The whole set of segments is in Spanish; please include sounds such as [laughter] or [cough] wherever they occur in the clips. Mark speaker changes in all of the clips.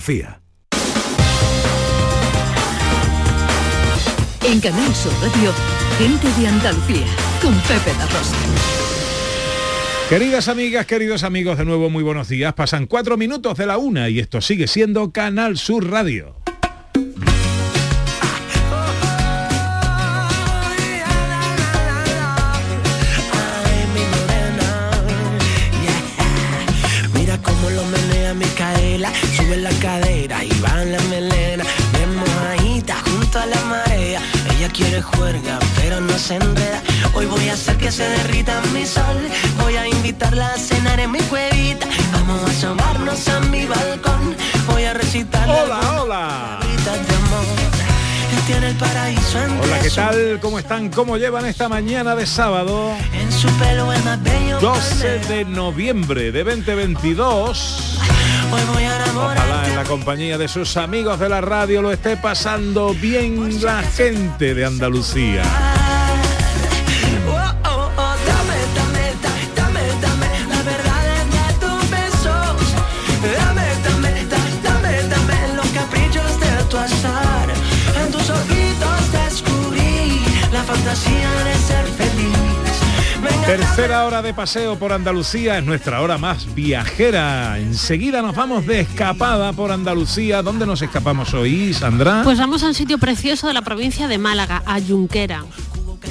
Speaker 1: FIA.
Speaker 2: En Canal Sur Radio, gente de Andalucía, con Pepe La Rosa.
Speaker 3: Queridas amigas, queridos amigos, de nuevo muy buenos días. Pasan cuatro minutos de la una y esto sigue siendo Canal Sur Radio.
Speaker 4: Micaela, sube la cadera y va en la melena, bien mojadita junto a la marea. Ella quiere juerga, pero no se enreda. Hoy voy a hacer que se derrita mi sol. Voy a invitarla a cenar en mi cuevita. Vamos a asomarnos a mi balcón. Voy a recitar.
Speaker 3: Hola, hola.
Speaker 4: de amor. El paraíso
Speaker 3: Hola, ¿qué tal? ¿Cómo están? ¿Cómo llevan esta mañana de sábado?
Speaker 4: En su pelo el más bello.
Speaker 3: 12 de noviembre de 2022. Ojalá en la compañía de sus amigos de la radio lo esté pasando bien la gente de Andalucía. Tercera hora de paseo por Andalucía es nuestra hora más viajera. Enseguida nos vamos de escapada por Andalucía. ¿Dónde nos escapamos hoy, Sandra?
Speaker 5: Pues vamos a un sitio precioso de la provincia de Málaga, a Junquera.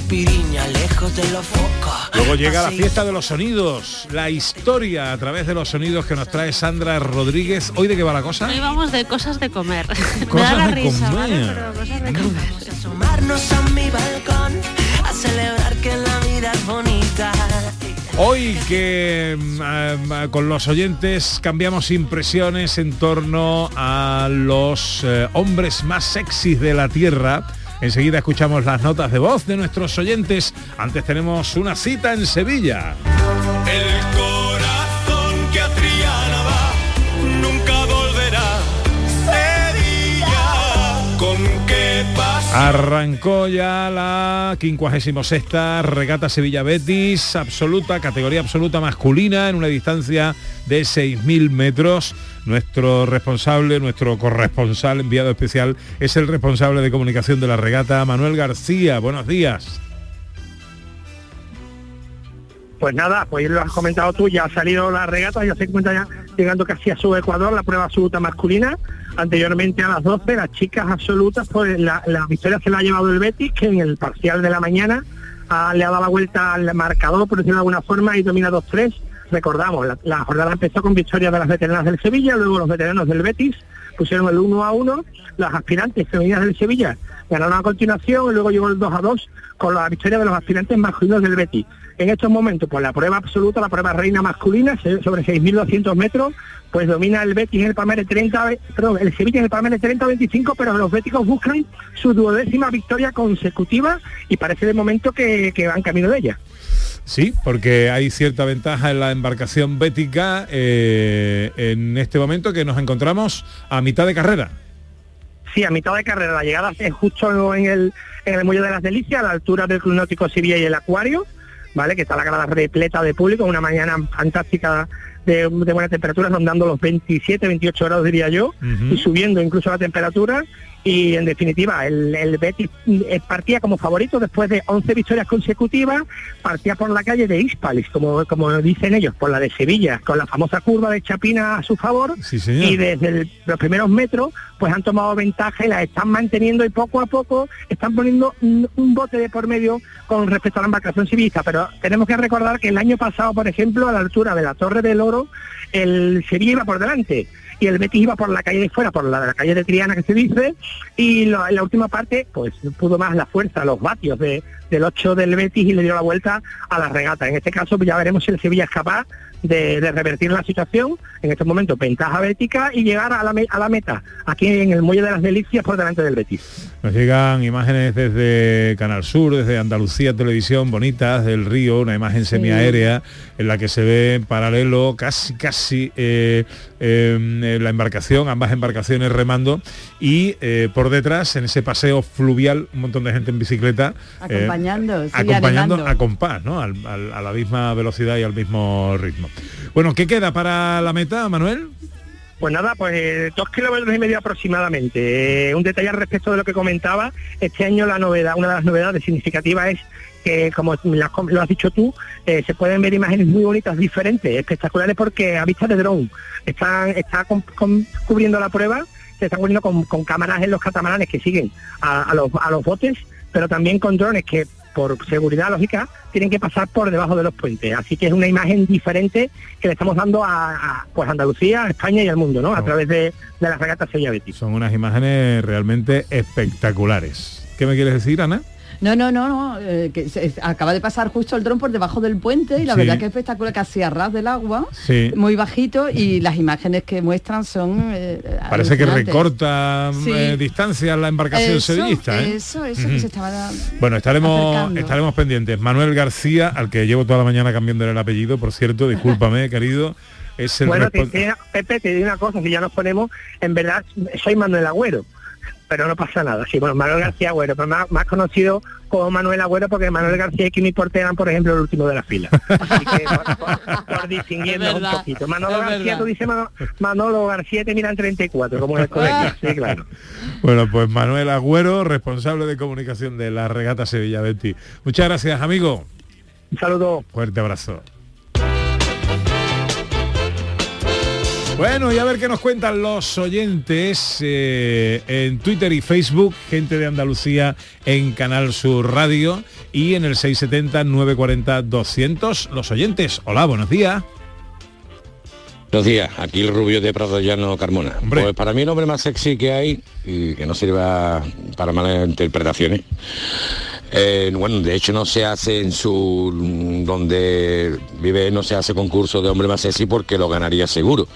Speaker 4: Piriña, lejos de los focos.
Speaker 3: Luego llega la fiesta de los sonidos, la historia a través de los sonidos que nos trae Sandra Rodríguez. ¿Hoy de qué va la cosa?
Speaker 5: Hoy vamos de cosas de comer. [laughs] Me
Speaker 3: Cosas
Speaker 5: da la
Speaker 3: de
Speaker 5: risa, ¿vale?
Speaker 3: comer.
Speaker 5: Pero cosas de comer.
Speaker 4: asomarnos a mi balcón a celebrar
Speaker 3: Hoy que mm, ah, con los oyentes cambiamos impresiones en torno a los eh, hombres más sexys de la Tierra. Enseguida escuchamos las notas de voz de nuestros oyentes. Antes tenemos una cita en Sevilla. Arrancó ya la 56 regata Sevilla Betis, absoluta, categoría absoluta masculina en una distancia de 6.000 metros. Nuestro responsable, nuestro corresponsal, enviado especial, es el responsable de comunicación de la regata, Manuel García. Buenos días.
Speaker 6: Pues nada, pues lo has comentado tú, ya ha salido la regata, ya se encuentra ya llegando casi a su Ecuador, la prueba absoluta masculina. Anteriormente a las 12, las chicas absolutas, pues la, la victoria se la ha llevado el Betis, que en el parcial de la mañana ha- le ha dado la vuelta al marcador, por decirlo de alguna forma, y domina 2-3. Recordamos, la, la jornada empezó con victoria de las veteranas del Sevilla, luego los veteranos del Betis pusieron el 1 a 1, las aspirantes femeninas del Sevilla ganaron a continuación y luego llegó el 2 a 2 con la victoria de los aspirantes masculinos del Betis. En estos momentos, pues la prueba absoluta, la prueba reina masculina, sobre 6.200 metros, pues domina el Betis en el Palmere 30, ve- perdón, el Sevilla en el Palmere 30-25, pero los béticos buscan su duodécima victoria consecutiva y parece de momento que, que van camino de ella.
Speaker 3: Sí, porque hay cierta ventaja en la embarcación bética eh, en este momento que nos encontramos a mitad de carrera.
Speaker 6: Sí, a mitad de carrera, la llegada es justo en el, en el Muelle de las Delicias, a la altura del Club Náutico Sevilla y el Acuario, ¿vale? Que está la grada repleta de público, una mañana fantástica de, de buena temperatura, rondando los 27, 28 grados diría yo, y subiendo incluso la temperatura. Y en definitiva, el, el Betis eh, partía como favorito después de 11 victorias consecutivas, partía por la calle de Hispalis, como, como dicen ellos, por la de Sevilla, con la famosa curva de Chapina a su favor,
Speaker 3: Sí,
Speaker 6: y desde el- los primeros metros pues han tomado ventaja y la están manteniendo y poco a poco están poniendo un, un bote de por medio con respecto a la embarcación civista. Pero tenemos que recordar que el año pasado, por ejemplo, a la altura de la Torre del Oro, el Sevilla iba por delante y el Betis iba por la calle de fuera, por la, la calle de Triana que se dice, y lo- en la última parte pues pudo más la fuerza, los vatios de, del 8 del Betis y le dio la vuelta a la regata. En este caso pues, ya veremos si el Sevilla es capaz de, de revertir la situación, en estos momentos ventaja bética y llegar a la, me- a la meta, aquí en el Muelle de las Delicias por delante del Betis.
Speaker 3: Nos llegan imágenes desde Canal Sur, desde Andalucía Televisión, bonitas del río, una imagen semiaérea en la que se ve en paralelo casi, casi eh, eh, la embarcación, ambas embarcaciones remando y eh, por detrás, en ese paseo fluvial, un montón de gente en bicicleta. eh,
Speaker 7: Acompañando, sí,
Speaker 3: acompañando
Speaker 7: animando.
Speaker 3: a compás, ¿no? Al- al- a la misma velocidad y al mismo ritmo. Bueno, ¿qué queda para la meta, Manuel?
Speaker 6: Pues nada, pues dos kilómetros y medio aproximadamente. Eh, un detalle al respecto de lo que comentaba, este año la novedad, una de las novedades significativas es que, como las- lo has dicho tú, eh, se pueden ver imágenes muy bonitas, diferentes, espectaculares, porque a vista de dron están, está con- con- cubriendo la prueba, se está cubriendo con, con cámaras en los catamaranes que siguen a, a los, a los botes, pero también con drones que por seguridad lógica tienen que pasar por debajo de los puentes. Así que es una imagen diferente que le estamos dando a, a, pues Andalucía, a España y al mundo, ¿no? A través de, de la regata Sevilla Betis.
Speaker 3: Son unas imágenes realmente espectaculares. ¿Qué me quieres decir, Ana?
Speaker 1: No, no, no, no. eh, que se- acaba de pasar justo el dron por debajo del puente y la
Speaker 3: Sí.
Speaker 1: verdad que es espectacular, casi a ras del agua,
Speaker 3: Sí.
Speaker 1: muy bajito y las imágenes que muestran son. eh,
Speaker 3: Parece que recorta
Speaker 1: Sí.
Speaker 3: eh, distancias la embarcación
Speaker 1: Eso,
Speaker 3: sevillista. ¿eh?
Speaker 1: Eso, eso que se estaba.
Speaker 3: Bueno, estaremos,
Speaker 1: acercando.
Speaker 3: estaremos pendientes. Manuel García, al que llevo toda la mañana cambiándole el apellido, por cierto, discúlpame, [laughs] querido, es el
Speaker 6: Bueno, te- Pepe, te digo una cosa, si ya nos ponemos, en verdad, soy Manuel Agüero, pero no pasa nada. Sí, bueno, Manuel García Agüero, pero más, más conocido como Manuel Agüero porque Manuel García y Kimi Porte eran, por ejemplo, el último de la fila. Así que, por, por- por distinguirnos
Speaker 1: Es
Speaker 6: un
Speaker 1: verdad,
Speaker 6: poquito. Manolo
Speaker 1: es
Speaker 6: García,
Speaker 1: verdad.
Speaker 6: tú dices Manolo, Manolo García te miran 34, como en el colegio. [laughs] Sí, claro.
Speaker 3: Bueno, pues Manuel Agüero, responsable de comunicación de la regata Sevilla Betty. Muchas gracias, amigo.
Speaker 6: Un saludo.
Speaker 3: Fuerte abrazo. Bueno, y a ver qué nos cuentan los oyentes eh, en Twitter y Facebook, gente de Andalucía en Canal Sur Radio y en el 670-940-200. Los oyentes, hola, buenos días.
Speaker 7: Buenos días, aquí el rubio de Prado Llano Carmona.
Speaker 3: Hombre.
Speaker 7: Pues para mí el hombre más sexy que hay y que no sirva para malas interpretaciones. Eh, bueno, de hecho no se hace en su donde vive no se hace concurso de hombre más sexy porque lo ganaría seguro.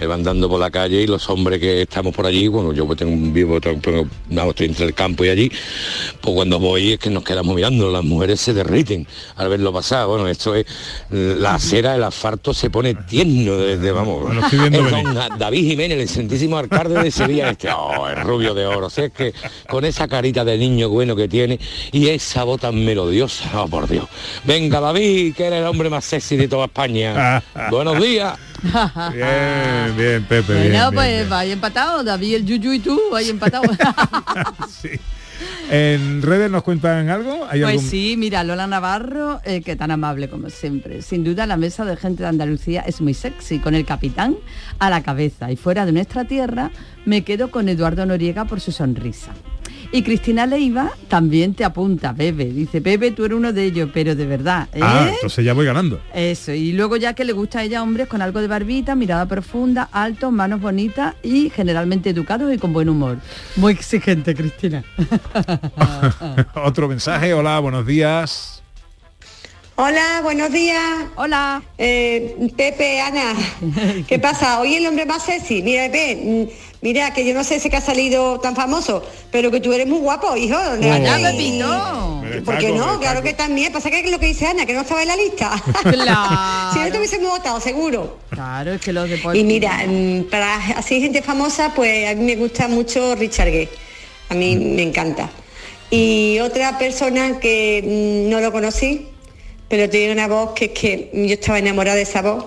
Speaker 7: Él va andando por la calle y los hombres que estamos por allí, bueno, yo tengo un vivo, tengo- no, estoy entre el campo y allí, pues cuando voy es que nos quedamos mirando, las mujeres se derriten al verlo pasar. Bueno, esto es la acera, el asfalto se pone tierno desde, vamos,
Speaker 3: Bueno, estoy viendo
Speaker 7: David Jiménez, el santísimo alcalde de Sevilla, este, oh, el rubio de oro. O sea, es que con esa carita de niño bueno que tiene y esa voz tan melodiosa, oh por Dios. Venga David, que eres el hombre más sexy de toda España. [laughs] Buenos días. [laughs]
Speaker 3: Bien, bien, Pepe. bien,
Speaker 1: Bueno,
Speaker 3: bien,
Speaker 1: pues
Speaker 3: bien.
Speaker 1: vaya empatado, David, el Yuyu y tú, vaya empatado. [laughs]
Speaker 3: Sí. ¿En redes nos cuentan algo? ¿Hay
Speaker 1: Pues
Speaker 3: algún-
Speaker 1: sí, mira, Lola Navarro, eh, que tan amable como siempre. Sin duda la mesa de gente de Andalucía es muy sexy, con el capitán a la cabeza. Y fuera de nuestra tierra me quedo con Eduardo Noriega por su sonrisa. Y Cristina Leiva también te apunta, Bebe. Dice, Bebe, tú eres uno de ellos, pero de verdad. ¿eh?
Speaker 3: Ah, entonces ya voy ganando.
Speaker 1: Eso, y luego ya que le gusta a ella hombres con algo de barbita, mirada profunda, altos, manos bonitas y generalmente educados y con buen humor. Muy exigente, Cristina. [laughs]
Speaker 3: Otro mensaje, hola, buenos días.
Speaker 8: Hola, buenos días.
Speaker 1: Hola.
Speaker 8: Eh, Pepe, Ana. [laughs] ¿Qué pasa? Hoy el hombre más sexy. Mira, Pepe, mira, que yo no sé ese que ha salido tan famoso, pero que tú eres muy guapo, hijo.
Speaker 1: Anda,
Speaker 8: Y-
Speaker 1: Pepito.
Speaker 3: Pero
Speaker 8: ¿Por qué no? Claro que también. Pasa que es lo que dice Ana, que no estaba en la lista. [laughs]
Speaker 1: Claro.
Speaker 8: si no te hubiésemos votado, seguro.
Speaker 1: Claro, es que los deportes...
Speaker 8: Y mira, mm, para así gente famosa, pues a mí me gusta mucho Richard Gere. A mí me encanta. Y otra persona que mm, no lo conocí, pero tiene una voz que es que yo estaba enamorada de esa voz.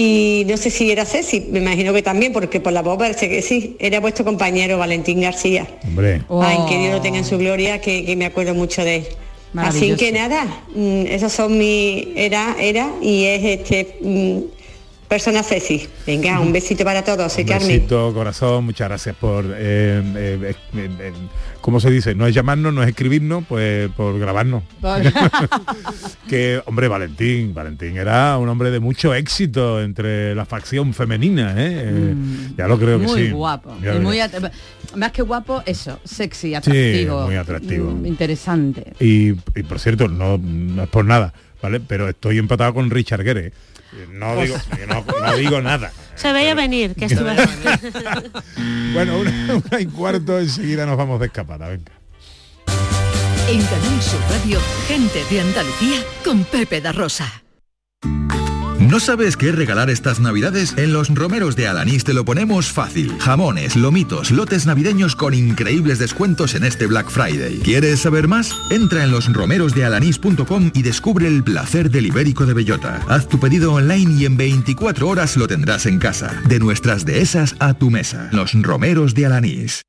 Speaker 8: Y no sé si era Ceci, me imagino que también, porque por la voz parece que sí. Era vuestro compañero Valentín García.
Speaker 3: Hombre,
Speaker 1: Oh.
Speaker 8: Ay, que Dios lo tenga en su gloria, que, que me acuerdo mucho de él. Así que nada, mm, esos son mi era, era y es este mm, persona Ceci. Venga, un besito para todos, soy
Speaker 3: un
Speaker 8: Carmen.
Speaker 3: besito, corazón, muchas gracias por, eh, eh, eh, eh, eh, ¿cómo se dice? No es llamarnos, no es escribirnos, pues por grabarnos. [laughs] que, hombre, Valentín, Valentín era un hombre de mucho éxito entre la facción femenina, ¿eh? Eh, ya lo creo que
Speaker 1: Mm. muy
Speaker 3: sí.
Speaker 1: guapo.
Speaker 3: Ya
Speaker 1: y muy at- más que guapo, eso, sexy, atractivo.
Speaker 3: muy atractivo.
Speaker 1: mm, interesante.
Speaker 3: y, y, por cierto, no, no es por nada, ¿vale? Pero estoy empatado con Richard Gere. No
Speaker 1: Pues
Speaker 3: digo, no, no digo nada.
Speaker 5: Se veía venir que estuve. [laughs]
Speaker 3: Bueno, una, una y cuarto, enseguida nos vamos de escapada, venga.
Speaker 2: En Canal Sur Radio, gente de Andalucía con Pepe da Rosa.
Speaker 9: ¿No sabes qué regalar estas navidades? En los romeros de Alanís te lo ponemos fácil. Jamones, lomitos, lotes navideños con increíbles descuentos en este Black Friday. ¿Quieres saber más? Entra en losromerosdealanís.com y descubre el placer del ibérico de bellota. Haz tu pedido online y en 24 horas lo tendrás en casa. De nuestras dehesas a tu mesa. Los romeros de Alanís.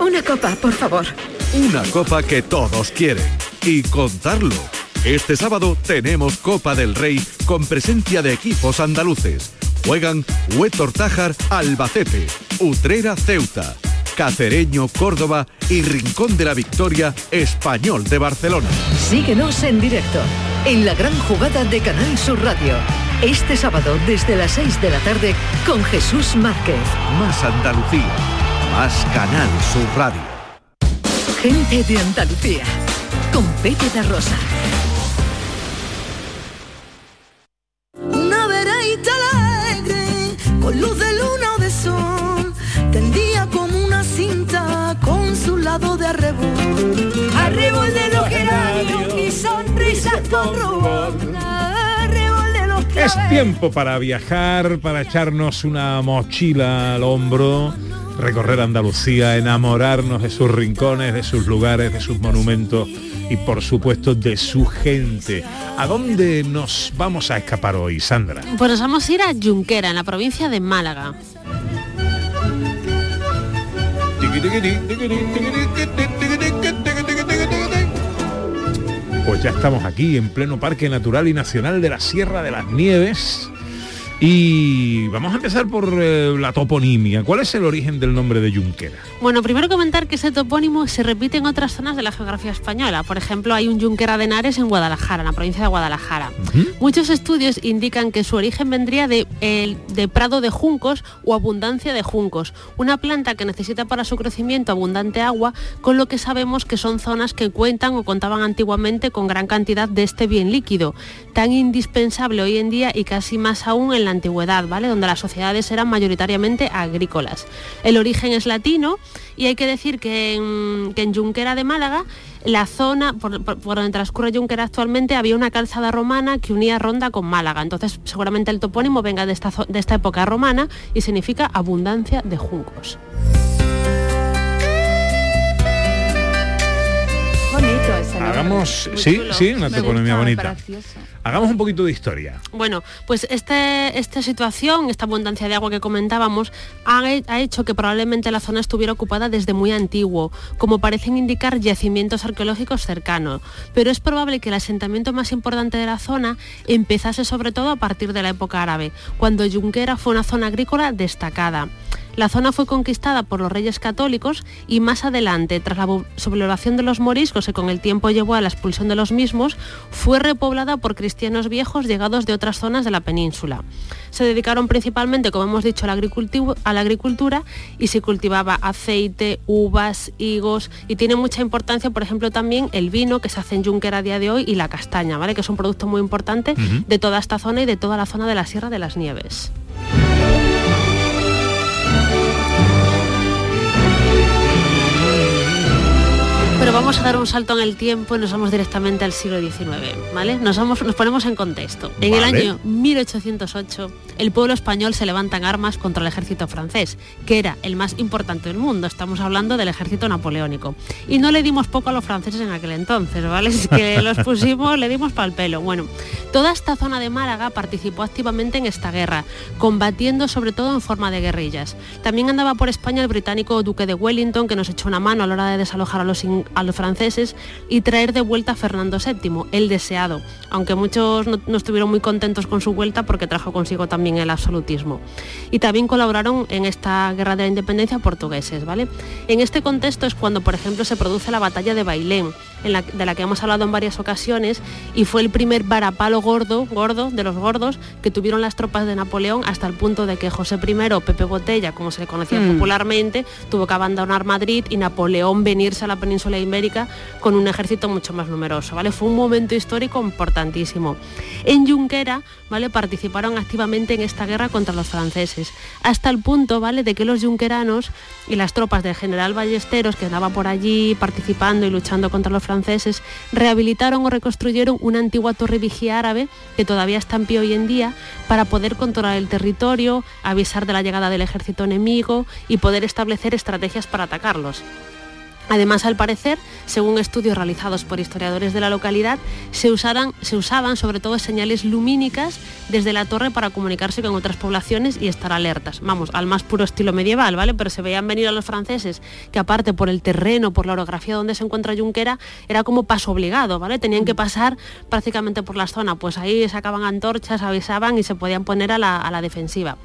Speaker 2: Una copa, por favor.
Speaker 10: Una copa que todos quieren. Y contarlo. Este sábado tenemos Copa del Rey con presencia de equipos andaluces. Juegan Huetor Tájar Albacete, Utrera Ceuta, Cacereño Córdoba y Rincón de la Victoria Español de Barcelona.
Speaker 2: Síguenos en directo en la gran jugada de Canal Sur Radio. Este sábado desde las 6 de la tarde con Jesús Márquez.
Speaker 10: Más Andalucía, más Canal Sur Radio.
Speaker 2: Gente de Andalucía con Pepe de Rosa.
Speaker 11: Con rubor.
Speaker 3: Es tiempo para viajar, para echarnos una mochila al hombro, recorrer Andalucía, enamorarnos de sus rincones, de sus lugares, de sus monumentos y por supuesto de su gente. ¿A dónde nos vamos a escapar hoy, Sandra?
Speaker 5: Pues nos vamos a ir a Junquera, en la provincia de Málaga.
Speaker 3: Pues ya estamos aquí en pleno Parque Natural y Nacional de la Sierra de las Nieves. Y vamos a empezar por eh, la toponimia. ¿Cuál es el origen del nombre de Junquera?
Speaker 5: Bueno, primero comentar que ese topónimo se repite en otras zonas de la geografía española. Por ejemplo, hay un Junquera de Henares en Guadalajara, en la provincia de Guadalajara. Muchos estudios indican que su origen vendría de, de prado de juncos o abundancia de juncos, una planta que necesita para su crecimiento abundante agua, con lo que sabemos que son zonas que cuentan o contaban antiguamente con gran cantidad de este bien líquido, tan indispensable hoy en día y casi más aún en la antigüedad, ¿vale? Donde las sociedades eran mayoritariamente agrícolas. El origen es latino y hay que decir que en, que en Junquera de Málaga, la zona por, donde transcurre Junquera actualmente, había una calzada romana que unía Ronda con Málaga. Entonces, seguramente el topónimo venga de esta, de esta época romana y significa abundancia de juncos.
Speaker 1: Bonito.
Speaker 3: Hagamos,
Speaker 5: Muy
Speaker 3: sí,
Speaker 5: chulo.
Speaker 3: sí, una
Speaker 5: Me
Speaker 3: toponimia
Speaker 1: gusta,
Speaker 3: bonita.
Speaker 1: precioso.
Speaker 3: Hagamos un poquito de historia.
Speaker 5: Bueno, pues este, esta situación, esta abundancia de agua que comentábamos, ha, he- ha hecho que probablemente la zona estuviera ocupada desde muy antiguo, como parecen indicar yacimientos arqueológicos cercanos. Pero es probable que el asentamiento más importante de la zona empezase sobre todo a partir de la época árabe, cuando Junquera fue una zona agrícola destacada. La zona fue conquistada por los reyes católicos y más adelante, tras la sublevación de los moriscos que con el tiempo llevó a la expulsión de los mismos, fue repoblada por cristianos viejos llegados de otras zonas de la península. Se dedicaron principalmente, como hemos dicho, a la, agricultiu- a la agricultura y se cultivaba aceite, uvas, higos y tiene mucha importancia, por ejemplo, también el vino que se hace en Junquera a día de hoy y la castaña, ¿vale? que es un producto muy importante de toda esta zona y de toda la zona de la Sierra de las Nieves. Pero vamos a dar un salto en el tiempo y nos vamos directamente al siglo XIX, ¿vale? Nos, vamos, nos ponemos en contexto. En el año 1808, el pueblo español se levanta en armas contra el ejército francés, que era el más importante del mundo. Estamos hablando del ejército napoleónico. Y no le dimos poco a los franceses en aquel entonces, ¿vale? [laughs] Es que los [laughs] pusimos, le dimos pal pelo. Bueno, toda esta zona de Málaga participó activamente en esta guerra, combatiendo sobre todo en forma de guerrillas. También andaba por España el británico duque de Wellington, que nos echó una mano a la hora de desalojar a los, a los franceses y traer de vuelta a Fernando VII, el deseado, aunque muchos no, no estuvieron muy contentos con su vuelta porque trajo consigo también el absolutismo. Y también colaboraron en esta guerra de la independencia portugueses, ¿vale? En este contexto es cuando, por ejemplo, se produce la batalla de Bailén, en la- de la que hemos hablado en varias ocasiones, y fue el primer varapalo gordo, gordo, de los gordos, que tuvieron las tropas de Napoleón hasta el punto de que José I, Pepe Botella, como se le conocía
Speaker 1: Mm.
Speaker 5: popularmente, tuvo que abandonar Madrid y Napoleón venirse a la península con un ejército mucho más numeroso, ¿vale? Fue un momento histórico importantísimo. En Junquera, ¿vale? Participaron activamente en esta guerra contra los franceses, hasta el punto, ¿vale? De que los junqueranos y las tropas del general Ballesteros, que andaba por allí participando y luchando contra los franceses, rehabilitaron o reconstruyeron una antigua torre vigía árabe que todavía está en pie hoy en día para poder controlar el territorio, avisar de la llegada del ejército enemigo y poder establecer estrategias para atacarlos. Además, al parecer, según estudios realizados por historiadores de la localidad, se, se, usaban sobre todo señales lumínicas desde la torre para comunicarse con otras poblaciones y estar alertas. Vamos, al más puro estilo medieval, ¿vale? Pero se veían venir a los franceses que aparte por el terreno, por la orografía donde se encuentra Junquera, era como paso obligado, ¿vale? Tenían que pasar prácticamente por la zona, pues ahí sacaban antorchas, avisaban y se podían poner a la, a la defensiva.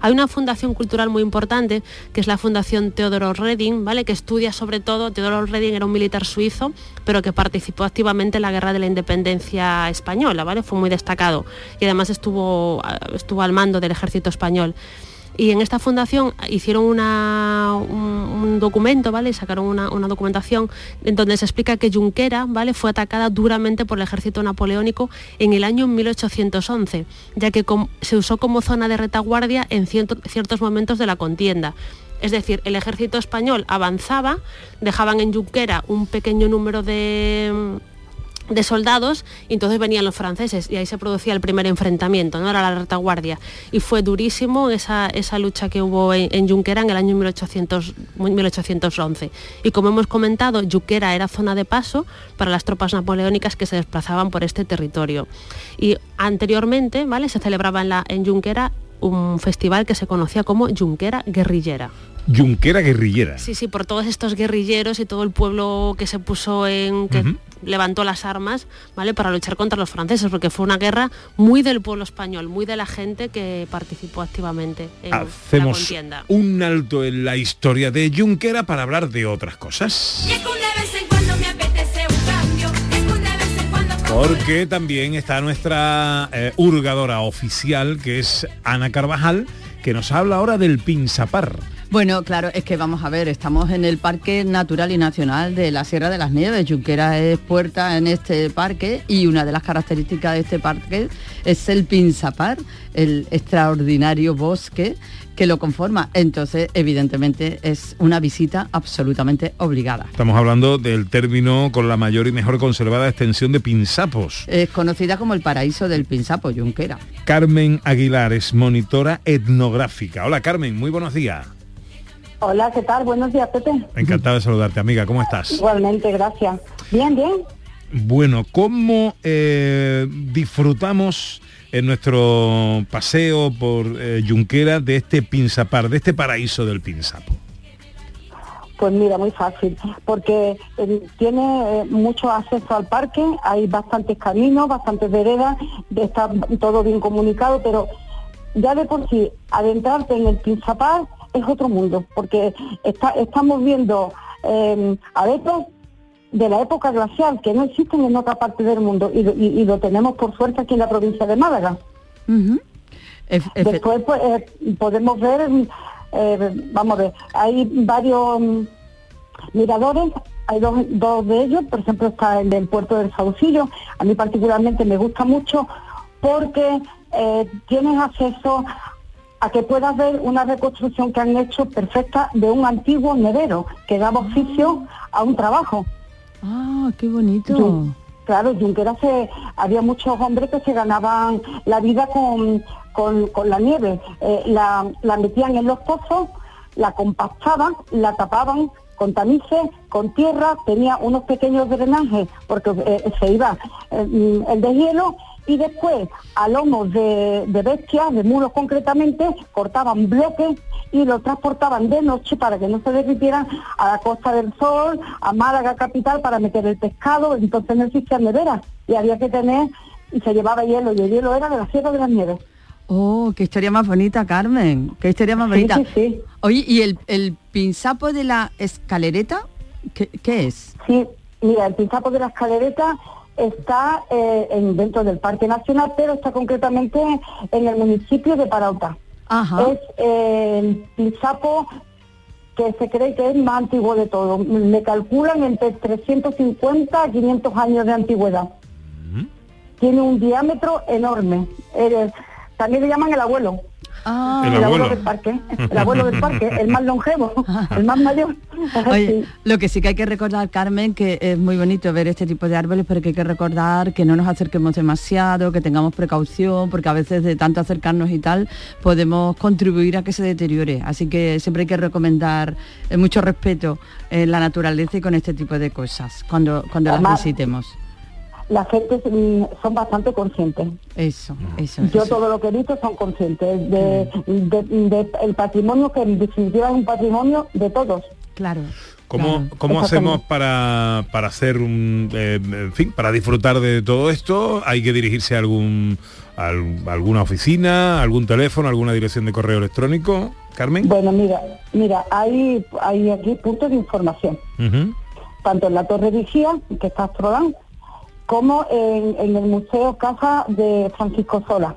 Speaker 5: Hay una fundación cultural muy importante, que es la Fundación Teodoro Reding, ¿vale? que estudia sobre todo, Teodoro Reding era un militar suizo, pero que participó activamente en la Guerra de la Independencia Española, ¿vale? fue muy destacado y además estuvo, estuvo al mando del ejército español. Y en esta fundación hicieron un, documento, ¿vale? Sacaron una, documentación en donde se explica que Junquera, ¿vale? Fue atacada duramente por el ejército napoleónico en el año 1811, ya que se usó como zona de retaguardia en ciertos momentos de la contienda. Es decir, el ejército español avanzaba, dejaban en Junquera un pequeño número de, de soldados y entonces venían los franceses y ahí se producía el primer enfrentamiento, ¿no? Era la retaguardia. Y fue durísimo esa, lucha que hubo en, Junquera en el año 1800, 1811. Y como hemos comentado, Junquera era zona de paso para las tropas napoleónicas que se desplazaban por este territorio. Y anteriormente, ¿vale? Se celebraba en, la, en un festival que se conocía como Junquera Guerrillera.
Speaker 3: Junquera guerrillera.
Speaker 5: Sí, sí, por todos estos guerrilleros y todo el pueblo que se puso en... que levantó las armas, ¿vale? Para luchar contra los franceses, porque fue una guerra muy del pueblo español, muy de la gente que participó activamente en
Speaker 3: Hacemos
Speaker 5: la contienda.
Speaker 3: un alto en la historia de Junquera para hablar de otras cosas. Porque también está nuestra eh, hurgadora oficial, que es Ana Carvajal, que nos habla ahora del Pinzapar.
Speaker 1: Bueno, claro, es que vamos a ver, estamos en el Parque Natural y Nacional de la Sierra de las Nieves. Junquera es puerta en este parque y una de las características de este parque es el Pinzapar, el extraordinario bosque que lo conforma. Entonces, evidentemente, es una visita absolutamente obligada.
Speaker 3: Estamos hablando del término con la mayor y mejor conservada extensión de pinzapos.
Speaker 1: Es conocida como el paraíso del pinzapo, Junquera.
Speaker 3: Carmen Aguilar es monitora etnográfica. Hola Carmen, muy buenos días.
Speaker 12: Hola, ¿qué tal? Buenos días, Pepe.
Speaker 3: Encantado de saludarte, amiga. ¿Cómo estás?
Speaker 12: Igualmente, gracias. Bien, bien.
Speaker 3: Bueno, ¿cómo eh, disfrutamos en nuestro paseo por eh, Junquera de este pinzapar, de este paraíso del pinzapo?
Speaker 12: Pues mira, muy fácil, porque eh, tiene mucho acceso al parque, hay bastantes caminos, bastantes veredas, está todo bien comunicado, pero ya de por sí, adentrarte en el Pinzapar es otro mundo, porque está, estamos viendo eh, abetos de la época glacial que no existen en otra parte del mundo y, lo tenemos por suerte aquí en la provincia de Málaga. Después pues, eh, podemos ver, eh, vamos a ver, hay varios mm, miradores, hay dos, dos de ellos, por ejemplo está el del puerto del Saucillo, a mí particularmente me gusta mucho porque eh, tienes acceso a que puedas ver una reconstrucción que han hecho perfecta de un antiguo nevero que daba oficio a un trabajo.
Speaker 1: Ah, qué bonito.
Speaker 12: claro, Junquera se, había muchos hombres que se ganaban la vida con, la nieve. Eh, la, metían en los pozos, la compactaban, la tapaban con tamices, con tierra, tenía unos pequeños drenajes porque eh, se iba eh, el deshielo y después a lomos de, bestias, de muros concretamente, cortaban bloques y los transportaban de noche para que no se derritieran a la Costa del Sol, a Málaga capital para meter el pescado, entonces no existían neveras y había que tener, y se llevaba hielo, y el hielo era de la Sierra de las Nieves.
Speaker 1: Oh, qué historia más bonita, Carmen. Qué historia más bonita.
Speaker 12: Sí, sí,
Speaker 1: Oye, ¿y el, el pinzapo de la escalereta? ¿Qué, ¿Qué, es?
Speaker 12: Sí, mira, el pinzapo de la escalereta está eh, en, dentro del Parque Nacional, pero está concretamente en el municipio de Parauta. Es eh, el pisapo que se cree que es más antiguo de todo. Le calculan entre 350 a 500 años de antigüedad. Tiene un diámetro enorme. Eh, también le llaman el abuelo.
Speaker 1: Ah.
Speaker 3: El
Speaker 12: el abuelo del parque, el abuelo del parque, el más longevo, [laughs] el más mayor.
Speaker 1: Oye, lo que sí que hay que recordar, Carmen, que es muy bonito ver este tipo de árboles, pero que hay que recordar que no nos acerquemos demasiado, que tengamos precaución, porque a veces de tanto acercarnos y tal, podemos contribuir a que se deteriore. Así que siempre hay que recomendar eh, mucho respeto en la naturaleza y con este tipo de cosas, cuando, cuando las visitemos.
Speaker 12: La gente mm, son bastante conscientes.
Speaker 1: Eso, eso.
Speaker 12: Yo
Speaker 1: eso.
Speaker 12: todo lo que he visto son conscientes de, de- de el patrimonio que en definitiva es un patrimonio de todos.
Speaker 1: Claro.
Speaker 3: ¿Cómo, cómo hacemos para, para hacer un, eh, en fin, para disfrutar de todo esto? ¿Hay que dirigirse a algún a al- alguna oficina, algún teléfono, alguna dirección de correo electrónico? Carmen.
Speaker 12: Bueno, mira, mira, hay, hay aquí puntos de información, tanto en la Torre Vigía, que está Astrolán, como en, en el Museo Caja de Francisco Sola.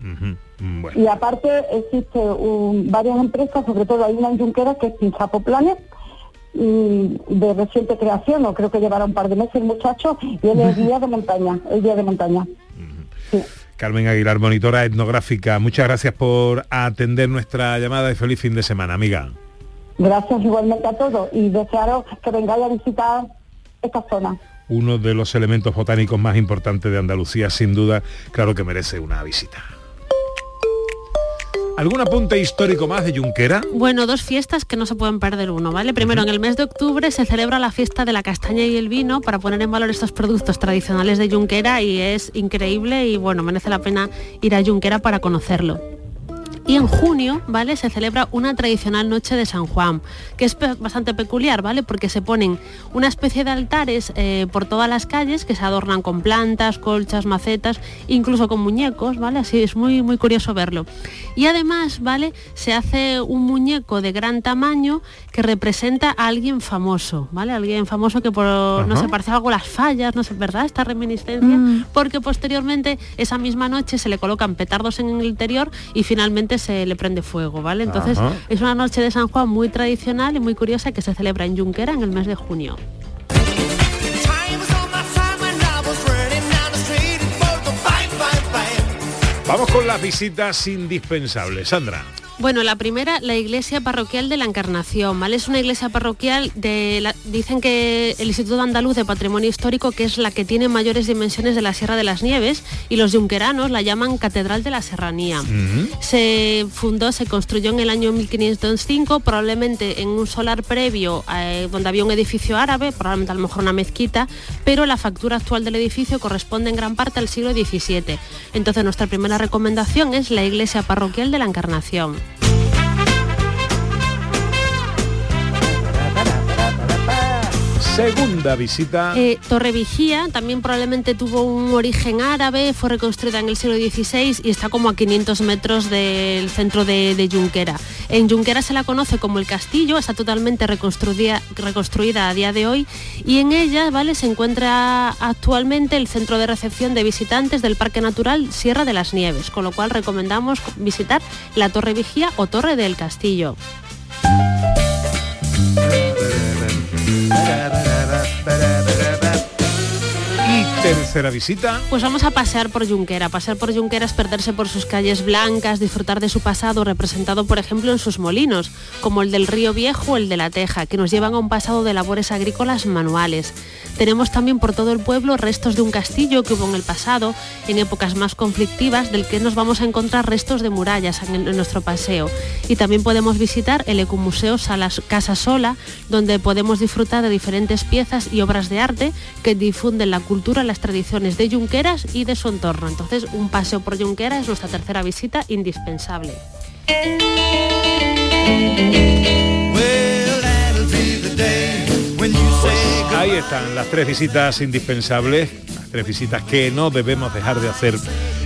Speaker 3: Mm, Bueno.
Speaker 12: Y aparte existe un- varias empresas, sobre todo hay una en Junquera que es Pinzapo Planes, mm, de reciente creación, o creo que llevará un par de meses el muchacho, y él es [laughs] guía de montaña, es guía de montaña.
Speaker 3: Carmen Aguilar, monitora etnográfica, muchas gracias por atender nuestra llamada y feliz fin de semana, amiga.
Speaker 12: Gracias igualmente a todos y desearos que vengáis a visitar esta zona.
Speaker 3: Uno de los elementos botánicos más importantes de Andalucía, sin duda, claro que merece una visita. ¿Algún apunte histórico más de Junquera?
Speaker 5: Bueno, dos fiestas que no se pueden perder uno, ¿vale? Primero, en el mes de octubre se celebra la fiesta de la castaña y el vino para poner en valor estos productos tradicionales de Junquera y es increíble y bueno, merece la pena ir a Junquera para conocerlo. Y en junio, ¿vale? Se celebra una tradicional noche de San Juan, que es bastante peculiar, ¿vale? Porque se ponen una especie de altares eh, por todas las calles que se adornan con plantas, colchas, macetas, incluso con muñecos, ¿vale? Así es muy, muy curioso verlo. Y además, ¿vale? Se hace un muñeco de gran tamaño que representa a alguien famoso, ¿vale? Alguien famoso que por, no sé, parece algo las fallas, no sé, ¿verdad? Esta reminiscencia, porque posteriormente esa misma noche se le colocan petardos en el interior y finalmente se le prende fuego, ¿vale? Entonces
Speaker 13: Ajá.
Speaker 5: es una noche de San Juan muy tradicional y muy curiosa que se celebra en Junquera en el mes de junio.
Speaker 3: Vamos con las visitas indispensables. Sandra.
Speaker 5: Bueno, la primera, la iglesia parroquial de la Encarnación, ¿vale? Es una iglesia parroquial de la- dicen que el Instituto Andaluz de Patrimonio Histórico, que es la que tiene mayores dimensiones de la Sierra de las Nieves, y los yunqueranos la llaman Catedral de la Serranía. Se fundó, se construyó en el año 1505, probablemente en un solar previo eh, donde había un edificio árabe, probablemente a lo mejor una mezquita, pero la factura actual del edificio corresponde en gran parte al siglo XVII. Entonces nuestra primera recomendación es la iglesia parroquial de la Encarnación.
Speaker 3: Segunda visita.
Speaker 5: Eh, Torre Vigía también probablemente tuvo un origen árabe, fue reconstruida en el siglo XVI y está como a 500 metros del centro de, de Junquera. En Junquera se la conoce como el castillo, está totalmente reconstruida, reconstruida a día de hoy y en ella ¿vale? se encuentra actualmente el centro de recepción de visitantes del Parque Natural Sierra de las Nieves, con lo cual recomendamos visitar la Torre Vigía o Torre del Castillo.
Speaker 3: Y tercera visita.
Speaker 5: Pues vamos a pasear por Junquera. Pasear por Junquera es perderse por sus calles blancas, disfrutar de su pasado representado, por ejemplo, en sus molinos, como el del Río Viejo o el de la Teja, que nos llevan a un pasado de labores agrícolas manuales. Tenemos también por todo el pueblo restos de un castillo que hubo en el pasado, en épocas más conflictivas, del que nos vamos a encontrar restos de murallas en, nuestro paseo. Y también podemos visitar el Ecomuseo Salas Casa Sola, donde podemos disfrutar de diferentes piezas y obras de arte que difunden la cultura, las tradiciones de Junqueras y de su entorno. Entonces, un paseo por Junquera es nuestra tercera visita indispensable.
Speaker 3: Pues ahí están las tres visitas indispensables, las tres visitas que no debemos dejar de hacer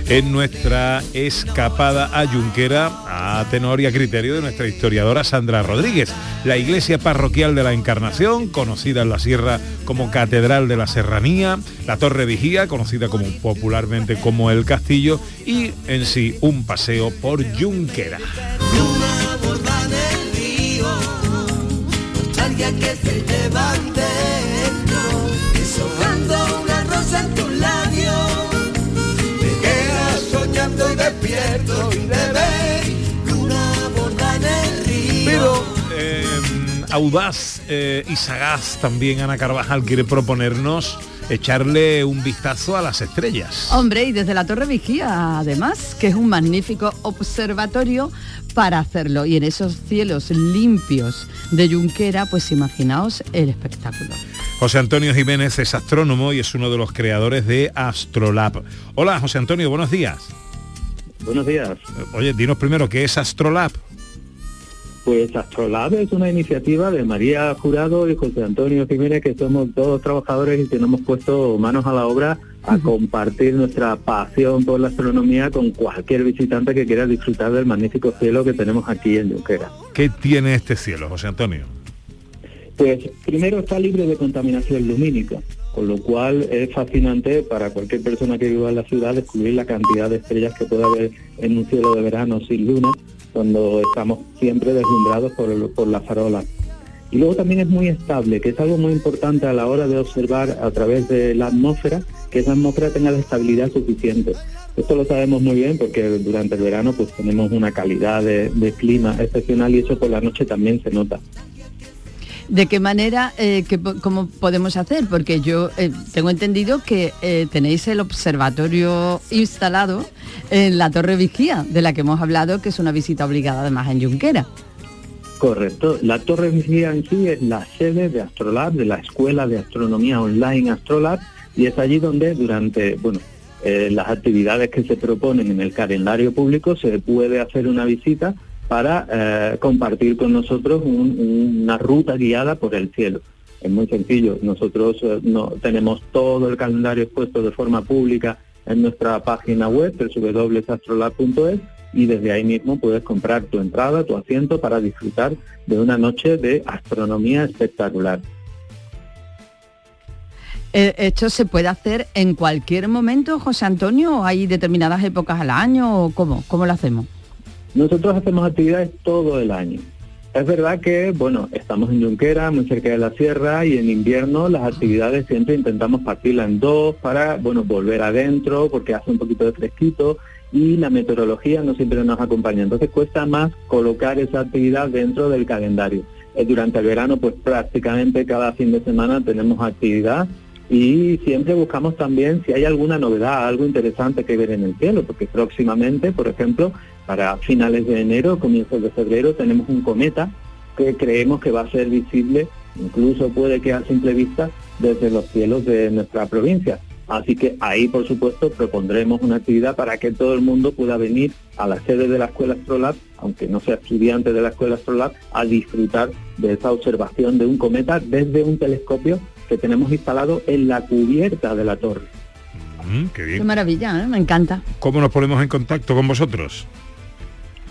Speaker 3: en nuestra escapada a Junquera, a tenor y a criterio de nuestra historiadora Sandra Rodríguez. La iglesia parroquial de la Encarnación, conocida en la sierra como Catedral de la Serranía, la Torre Vigía, conocida popularmente como el Castillo, y en sí un paseo por Junquera.
Speaker 11: Una. Te quedas soñando y despierto y de ver luna borda en el río.
Speaker 3: Pero eh, audaz eh, y sagaz también Ana Carvajal quiere proponernos echarle un vistazo a las estrellas.
Speaker 1: Hombre, y desde la Torre Vigía, además, que es un magnífico observatorio para hacerlo. Y en esos cielos limpios de Junquera, pues imaginaos el espectáculo.
Speaker 3: José Antonio Jiménez es astrónomo y es uno de los creadores de Astrolab. Hola, José Antonio, buenos días.
Speaker 13: Buenos días.
Speaker 3: Oye, dinos primero, ¿qué es Astrolab?
Speaker 13: Pues Astrolab es una iniciativa de María Jurado y José Antonio Jiménez, que somos todos trabajadores y que nos hemos puesto manos a la obra a compartir nuestra pasión por la astronomía con cualquier visitante que quiera disfrutar del magnífico cielo que tenemos aquí en Junquera.
Speaker 3: ¿Qué tiene este cielo, José Antonio?
Speaker 13: Pues primero está libre de contaminación lumínica, con lo cual es fascinante para cualquier persona que viva en la ciudad descubrir la cantidad de estrellas que puede haber en un cielo de verano sin luna, cuando estamos siempre deslumbrados por, por la farola. Y luego también es muy estable, que es algo muy importante a la hora de observar a través de la atmósfera, que esa atmósfera tenga la estabilidad suficiente. Esto lo sabemos muy bien porque durante el verano pues tenemos una calidad de, de clima excepcional y eso por la noche también se nota.
Speaker 1: ¿De qué manera, eh, cómo podemos hacer? Porque yo eh, tengo entendido que eh, tenéis el observatorio instalado en la Torre Vigía, de la que hemos hablado, que es una visita obligada además en Junquera.
Speaker 13: Correcto. La Torre Vigía en sí es la sede de Astrolab, de la Escuela de Astronomía Online Astrolab, y es allí donde durante, bueno, eh, las actividades que se proponen en el calendario público se puede hacer una visita para eh, compartir con nosotros un- una ruta guiada por el cielo. Es muy sencillo. Nosotros eh, no, tenemos todo el calendario expuesto de forma pública en nuestra página web, www.astrolab.es, y desde ahí mismo puedes comprar tu entrada, tu asiento para disfrutar de una noche de astronomía espectacular.
Speaker 1: Eh, ¿Esto se puede hacer en cualquier momento, José Antonio? ¿O hay determinadas épocas al año? ¿O cómo? ¿Cómo lo hacemos?
Speaker 13: Nosotros hacemos actividades todo el año. Es verdad que, bueno, estamos en Junquera, muy cerca de la sierra, y en invierno las actividades siempre intentamos partirla en dos para, bueno, volver adentro, porque hace un poquito de fresquito, y la meteorología no siempre nos acompaña. Entonces cuesta más colocar esa actividad dentro del calendario. Eh, Durante el verano, pues prácticamente cada fin de semana tenemos actividad y siempre buscamos también si hay alguna novedad, algo interesante que ver en el cielo, porque próximamente, por ejemplo, para finales de enero, comienzos de febrero, tenemos un cometa que creemos que va a ser visible, incluso puede que a simple vista, desde los cielos de nuestra provincia. Así que ahí, por supuesto, propondremos una actividad para que todo el mundo pueda venir a la sede de la Escuela Astrolab, aunque no sea estudiante de la Escuela Astrolab, a disfrutar de esa observación de un cometa desde un telescopio que tenemos instalado en la cubierta de la torre.
Speaker 3: Mm, qué
Speaker 1: maravilla, ¿eh? me encanta.
Speaker 3: ¿Cómo nos ponemos en contacto con vosotros?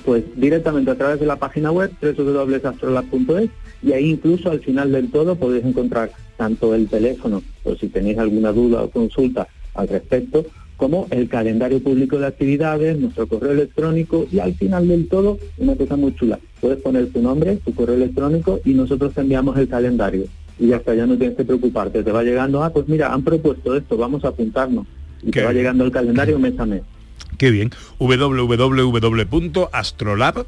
Speaker 13: Pues directamente a través de la página web www.astrolab.es y ahí incluso al final del todo podéis encontrar tanto el teléfono, por si tenéis alguna duda o consulta al respecto, como el calendario público de actividades, nuestro correo electrónico y al final del todo una cosa muy chula. Puedes poner tu nombre, tu correo electrónico y nosotros te enviamos el calendario. Y ya está, ya no tienes que preocuparte. Te va llegando, ah, pues mira, han propuesto esto, vamos a apuntarnos. Y te va llegando el calendario mes a mes.
Speaker 3: Qué bien. www.astrolab,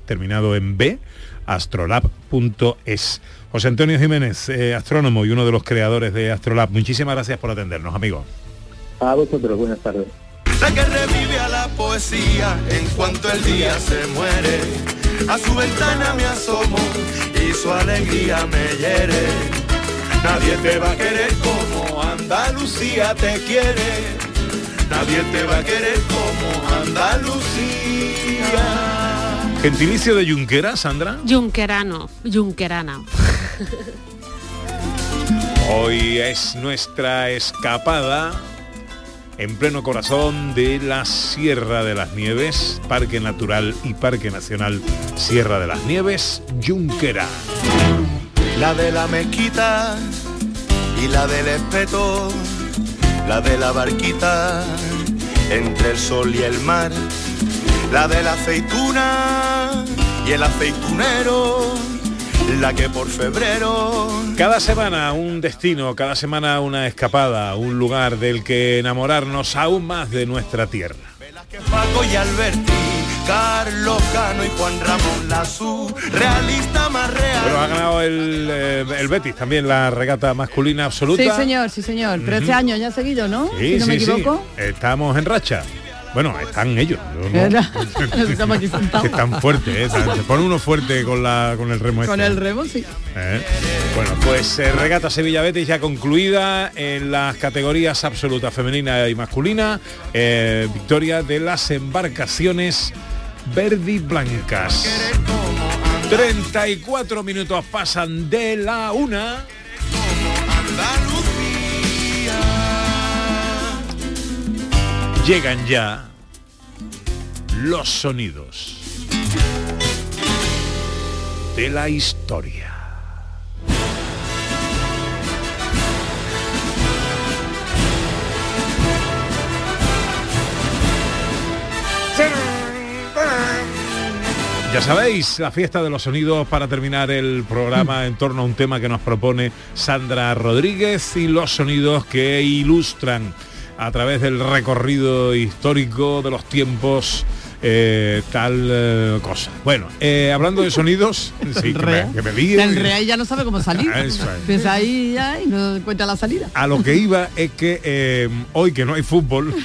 Speaker 3: terminado en B, astrolab.es. José Antonio Jiménez, eh, astrónomo y uno de los creadores de Astrolab. Muchísimas gracias por atendernos, amigo.
Speaker 13: A vosotros, buenas tardes.
Speaker 14: Sé que revive a la poesía en cuanto el día se muere. A su ventana me asomo y su alegría me hiere. Nadie te va a querer como Andalucía te quiere. Nadie te va a querer como Andalucía.
Speaker 3: Gentilicio de Junquera, Sandra.
Speaker 5: Junquerano, Junquerana.
Speaker 3: Hoy es nuestra escapada en pleno corazón de la Sierra de las Nieves, Parque Natural y Parque Nacional Sierra de las Nieves, Junquera.
Speaker 14: La de la mezquita y la del espeto, la de la barquita entre el sol y el mar, la de la aceituna y el aceitunero, la que por febrero
Speaker 3: Cada semana un destino, cada semana una escapada, un lugar del que enamorarnos aún más de nuestra tierra.
Speaker 14: que Paco y Alberti, Carlos Cano y Juan Ramón Lazú, realista más
Speaker 3: eh, el Betis también la regata masculina absoluta.
Speaker 1: Sí, señor, sí, señor. Pero este
Speaker 3: Ujú.
Speaker 1: año ya ha seguido, ¿no?
Speaker 3: Sí,
Speaker 1: si no me
Speaker 3: sí.
Speaker 1: equivoco.
Speaker 3: Estamos en racha. Bueno, están ellos. no. [laughs] Que están fuertes, ¿eh? Se pone uno fuerte con, la, con el remo.
Speaker 1: Con
Speaker 3: este.
Speaker 1: el remo, sí.
Speaker 3: ¿Eh? Bueno, pues eh, regata Sevilla Betis ya concluida en las categorías absoluta femenina y masculina. Eh, victoria de las embarcaciones verdi blancas. 34 minutos pasan de la una. Llegan ya los sonidos de la historia. Ya sabéis, la fiesta de los sonidos para terminar el programa en torno a un tema que nos propone Sandra Rodríguez y los sonidos que ilustran a través del recorrido histórico de los tiempos eh, tal eh, cosa. Bueno, eh, hablando de sonidos, [laughs] sí, que me, que me líe.
Speaker 1: El Real ya no sabe cómo salir.
Speaker 3: Ah, es.
Speaker 1: Piensa ahí ya y no encuentra la salida.
Speaker 3: A lo que iba es que eh, hoy que no hay fútbol, [laughs] [laughs]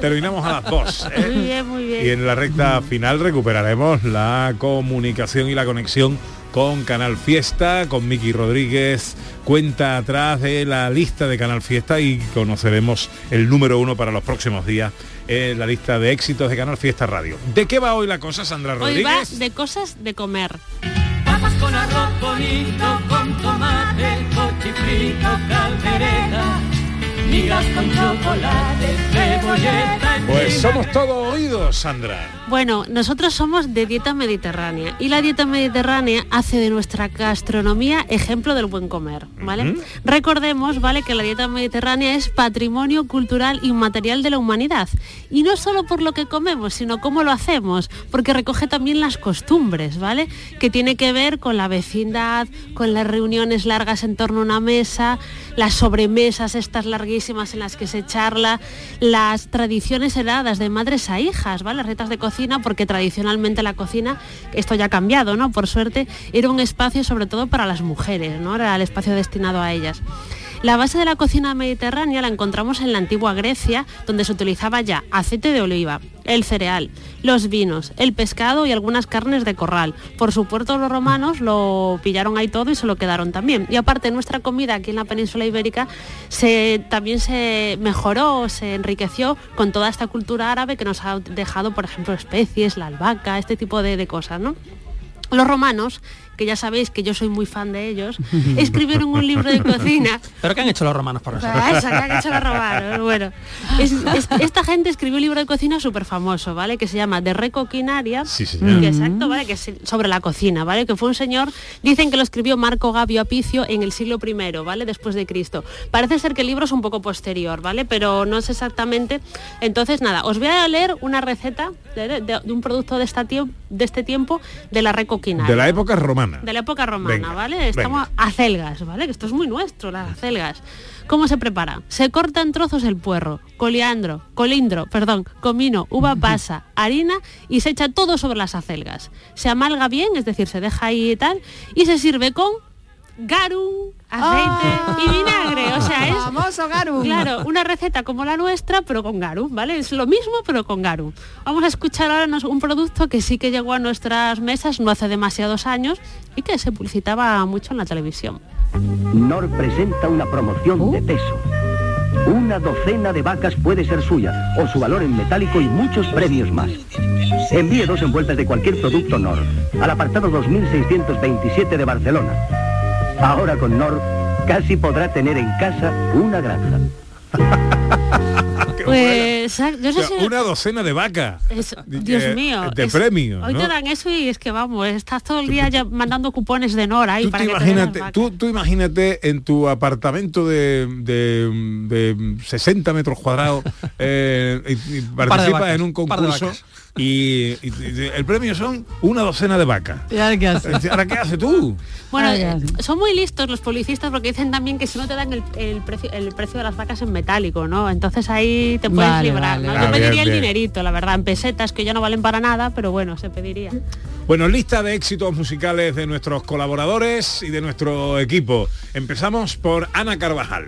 Speaker 3: terminamos a las dos. ¿eh?
Speaker 5: Muy bien, muy bien.
Speaker 3: Y en la recta final recuperaremos la comunicación y la conexión con Canal Fiesta, con Miki Rodríguez, cuenta atrás de la lista de Canal Fiesta y conoceremos el número uno para los próximos días en la lista de éxitos de Canal Fiesta Radio. ¿De qué va hoy la cosa, Sandra
Speaker 5: Hoy va
Speaker 3: Rodríguez?
Speaker 5: de cosas de comer.
Speaker 15: Papas con arroz bonito, con tomate, cochifrito, caldereta, migas con chocolate, cebolleta.
Speaker 3: Pues somos todos oídos, Sandra.
Speaker 5: Bueno, nosotros somos de dieta mediterránea y la dieta mediterránea hace de nuestra gastronomía ejemplo del buen comer, ¿vale? Recordemos, ¿vale? Que la dieta mediterránea es patrimonio cultural inmaterial de la humanidad y no solo por lo que comemos, sino cómo lo hacemos, porque recoge también las costumbres, ¿vale? Que tiene que ver con la vecindad, con las reuniones largas en torno a una mesa, las sobremesas estas larguísimas en las que se charla, las tradiciones heredadas de madres a hijas, ¿vale? Las recetas de cocina, porque tradicionalmente la cocina, esto ya ha cambiado, ¿no? Por suerte, era un espacio sobre todo para las mujeres, ¿no? Era el espacio destinado a ellas. La base de la cocina mediterránea la encontramos en la antigua Grecia, donde se utilizaba ya aceite de oliva, el cereal, los vinos, el pescado y algunas carnes de corral. Por supuesto, los romanos lo pillaron ahí todo y se lo quedaron también. Y aparte, nuestra comida aquí en la península ibérica se, también se mejoró, se enriqueció con toda esta cultura árabe que nos ha dejado, por ejemplo, especies, la albahaca, este tipo de, de cosas, ¿no? Los romanos, que ya sabéis que yo soy muy fan de ellos, [laughs] escribieron un libro de cocina
Speaker 16: ¿Pero qué han hecho los romanos por eso?
Speaker 5: Ah, Eso, que han hecho los romanos. Bueno, es- es- esta gente escribió un libro de cocina súper famoso, ¿vale? Que se llama De Recoquinaria.
Speaker 3: Sí, señor.
Speaker 5: Que exacto, ¿vale? Que es sobre la cocina, ¿vale? Que fue un señor, dicen que lo escribió Marco Gabio Apicio en el siglo I, ¿vale? Después de Cristo. Parece ser que el libro es un poco posterior, ¿vale? Pero no es exactamente. Entonces, nada, os voy a leer una receta de, de- de un producto de, esta de este tiempo de la recoquinaria.
Speaker 3: De la época romana.
Speaker 5: De la época romana,
Speaker 3: Venga,
Speaker 5: ¿vale? Estamos acelgas, ¿vale? Que esto es muy nuestro, las acelgas. ¿Cómo se prepara? Se corta en trozos el puerro, coliandro, colindro, perdón, comino, uva pasa, harina y se echa todo sobre las acelgas. Se amalga bien, es decir, se deja ahí y tal, y se sirve con garum, aceite y vinagre. O sea, es
Speaker 1: Famoso garum.
Speaker 5: Claro, una receta como la nuestra, pero con garum, ¿vale? Es lo mismo, pero con garum. Vamos a escuchar ahora un producto que sí que llegó a nuestras mesas no hace demasiados años y que se publicitaba mucho en la televisión.
Speaker 17: NOR presenta una promoción de peso. Una docena de vacas puede ser suya, o su valor en metálico y muchos premios más. Envíe dos envueltas de cualquier producto NOR al apartado 2627 de Barcelona. Ahora con NOR casi podrá tener en casa una granja.
Speaker 5: Pues yo
Speaker 3: O
Speaker 5: sé
Speaker 3: sea,
Speaker 5: si-
Speaker 3: una docena de vaca.
Speaker 5: es-
Speaker 3: Eh,
Speaker 5: Dios mío.
Speaker 3: De
Speaker 5: es-
Speaker 3: premio.
Speaker 5: Hoy
Speaker 3: ¿no?
Speaker 5: te dan eso y es que vamos, estás todo el día ya mandando cupones de Nora ahí
Speaker 3: Tú,
Speaker 5: para que
Speaker 3: imagínate,
Speaker 5: vacas.
Speaker 3: tú, tú imagínate en tu apartamento de, de- de 60 metros cuadrados [laughs] eh, y, participas
Speaker 16: vacas,
Speaker 3: en un concurso
Speaker 16: vacas.
Speaker 3: Y, y- y el premio son una docena de vacas.
Speaker 1: ¿Y ahora qué haces?
Speaker 3: ¿Ahora qué haces tú?
Speaker 5: Bueno, eh, son muy listos los policistas porque dicen también que si no te dan el, el precio, el precio de las vacas en metálico, ¿no? Entonces ahí te puedes
Speaker 1: Vale,
Speaker 5: librar,
Speaker 1: vale,
Speaker 5: ¿no?
Speaker 3: vale.
Speaker 5: Yo
Speaker 3: Ah,
Speaker 5: pediría
Speaker 3: bien,
Speaker 5: el
Speaker 3: bien.
Speaker 5: dinerito, la verdad, en pesetas que ya no valen para nada, pero bueno, se pediría.
Speaker 3: Bueno, lista de éxitos musicales de nuestros colaboradores y de nuestro equipo. Empezamos por Ana Carvajal.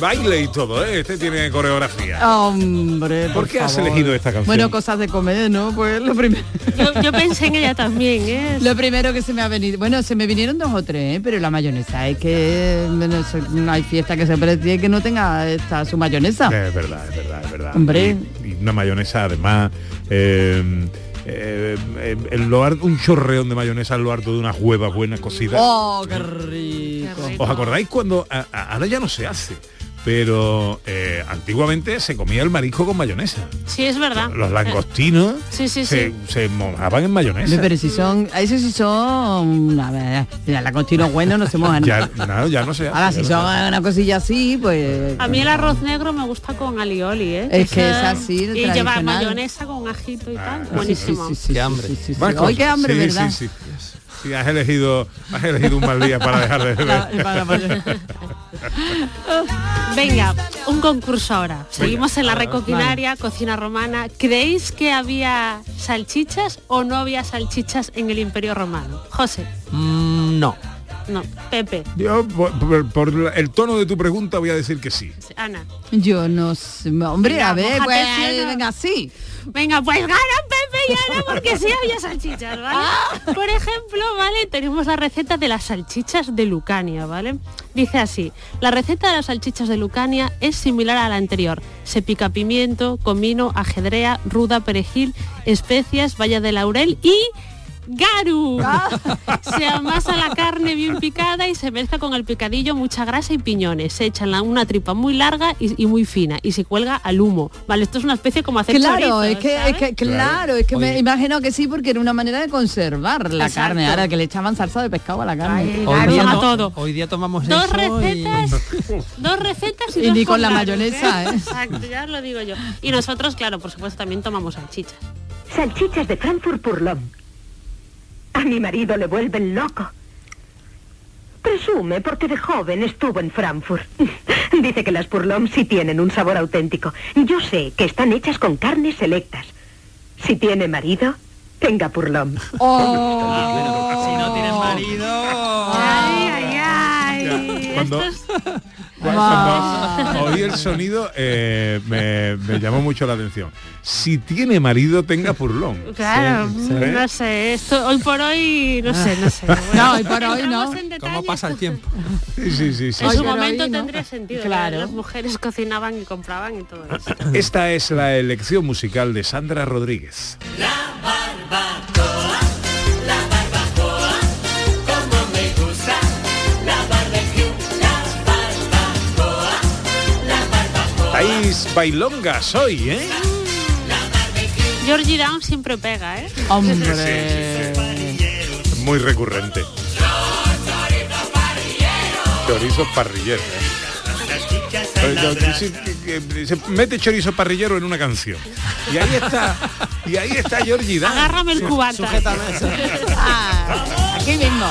Speaker 3: Baile y todo, ¿eh? Este tiene coreografía.
Speaker 1: Hombre,
Speaker 3: ¿Por qué has elegido esta canción?
Speaker 1: Bueno, cosas de comer, ¿no? Pues lo primero.
Speaker 5: Yo, yo pensé en ella también, ¿eh? [laughs]
Speaker 1: Lo primero que se me ha venido, bueno, se me vinieron dos o tres, ¿eh? pero la mayonesa es que bueno, no hay fiesta que se precie que no tenga esta su mayonesa.
Speaker 3: Es verdad, es verdad, es verdad.
Speaker 1: Hombre.
Speaker 3: Y, y una mayonesa además. eh, eh, eh, el lo har- un chorreón de mayonesa en lo harto de unas huevas buenas cocidas.
Speaker 1: Oh, qué rico.
Speaker 3: ¿Os acordáis cuando a- a- ahora ya no se hace? Pero eh, antiguamente se comía el marisco con mayonesa.
Speaker 5: Sí, es verdad.
Speaker 3: Los langostinos
Speaker 5: Sí, sí,
Speaker 3: se,
Speaker 5: sí.
Speaker 3: se mojaban en mayonesa.
Speaker 1: Pero si son, a eso sí son, a ver, mira, la continua bueno no se mojan.
Speaker 3: Ya, no, ya no se hace.
Speaker 1: Ahora si
Speaker 3: no
Speaker 1: son una cosilla así, pues.
Speaker 5: A mí el arroz negro me gusta con alioli, ¿eh?
Speaker 1: Es que es así,
Speaker 5: Y lleva mayonesa con ajito y tal.
Speaker 3: Ah,
Speaker 5: Buenísimo.
Speaker 1: Sí, sí, sí,
Speaker 16: Qué hambre.
Speaker 1: sí, sí, sí.
Speaker 3: Más
Speaker 1: Hoy qué hambre,
Speaker 3: Sí,
Speaker 1: ¿verdad?
Speaker 3: Sí, has elegido, has elegido un mal día para dejar de beber. [laughs]
Speaker 5: Venga, un concurso ahora. Seguimos en la
Speaker 1: Vale.
Speaker 5: recoquinaria, cocina romana. ¿Creéis que había salchichas o no había salchichas en el Imperio Romano? José,
Speaker 16: Mm, no.
Speaker 5: no. Pepe,
Speaker 3: Yo, por, por- por el tono de tu pregunta, voy a decir que sí.
Speaker 5: Ana.
Speaker 1: Yo no sé, hombre,
Speaker 5: Venga,
Speaker 1: a ver, pues, venga, sí.
Speaker 5: Venga, pues ganan Pepe y Ana porque sí había salchichas, ¿vale? Por ejemplo, ¿vale? Tenemos la receta de las salchichas de Lucania, ¿vale? Dice así, la receta de las salchichas de Lucania es similar a la anterior. Se pica pimiento, comino, ajedrea, ruda, perejil, especias, valla de laurel y... ¡Garu! [laughs] Se amasa la carne bien picada y se mezcla con el picadillo mucha grasa y piñones. Se echa una tripa muy larga y, y muy fina y se cuelga al humo. Vale, esto es una especie como hacer
Speaker 1: Claro,
Speaker 5: chorizos,
Speaker 1: es que, es que claro, es que me imagino que sí, porque era una manera de conservar la
Speaker 5: Exacto.
Speaker 1: carne. Ahora que le echaban salsa de pescado a la carne.
Speaker 5: Ay,
Speaker 16: Hoy día,
Speaker 5: a
Speaker 16: no-
Speaker 5: todo.
Speaker 16: hoy día tomamos
Speaker 5: Dos
Speaker 16: eso y-
Speaker 5: recetas, [laughs] dos recetas y,
Speaker 1: Y
Speaker 5: dos
Speaker 1: ni con la mayonesa, ¿eh?
Speaker 5: Exacto, ya os lo digo yo. Y nosotros, claro, por supuesto, también tomamos salchichas.
Speaker 18: Salchichas de Frankfurt Purlom. A mi marido le vuelven loco. Presume porque de joven estuvo en Frankfurt. [laughs] Dice que las Purlom sí tienen un sabor auténtico. Yo sé que están hechas con carnes selectas. Si tiene marido, tenga Purlom. [laughs]
Speaker 1: Oh.
Speaker 16: Si no tienes marido.
Speaker 5: Ay, ay, ay.
Speaker 3: Cuando-
Speaker 5: Es-
Speaker 3: Cuando [laughs] oí el sonido eh, me, me llamó mucho la atención. Si tiene marido, tenga purlón.
Speaker 5: Claro,
Speaker 3: Sí, sí.
Speaker 5: no sé, esto hoy por hoy, no sé, no sé. [laughs]
Speaker 1: No, hoy por hoy no.
Speaker 16: ¿Cómo pasa el tiempo?
Speaker 3: Sí, [laughs] sí, sí, sí.
Speaker 5: En su momento
Speaker 1: hoy no.
Speaker 5: tendría sentido.
Speaker 1: Claro.
Speaker 5: Las mujeres cocinaban y compraban y todo eso.
Speaker 3: Esta es la elección musical de Sandra Rodríguez. País bailongas hoy, ¿eh?
Speaker 5: Georgie Down siempre pega, ¿eh?
Speaker 1: Hombre.
Speaker 3: Muy recurrente. Chorizo parrillero. ¿eh? Se mete chorizo parrillero en una canción. Y ahí está, y ahí está Georgie Dan.
Speaker 5: Agárrame el cubata.
Speaker 16: Sujétame eso.
Speaker 1: Ah, aquí mismo.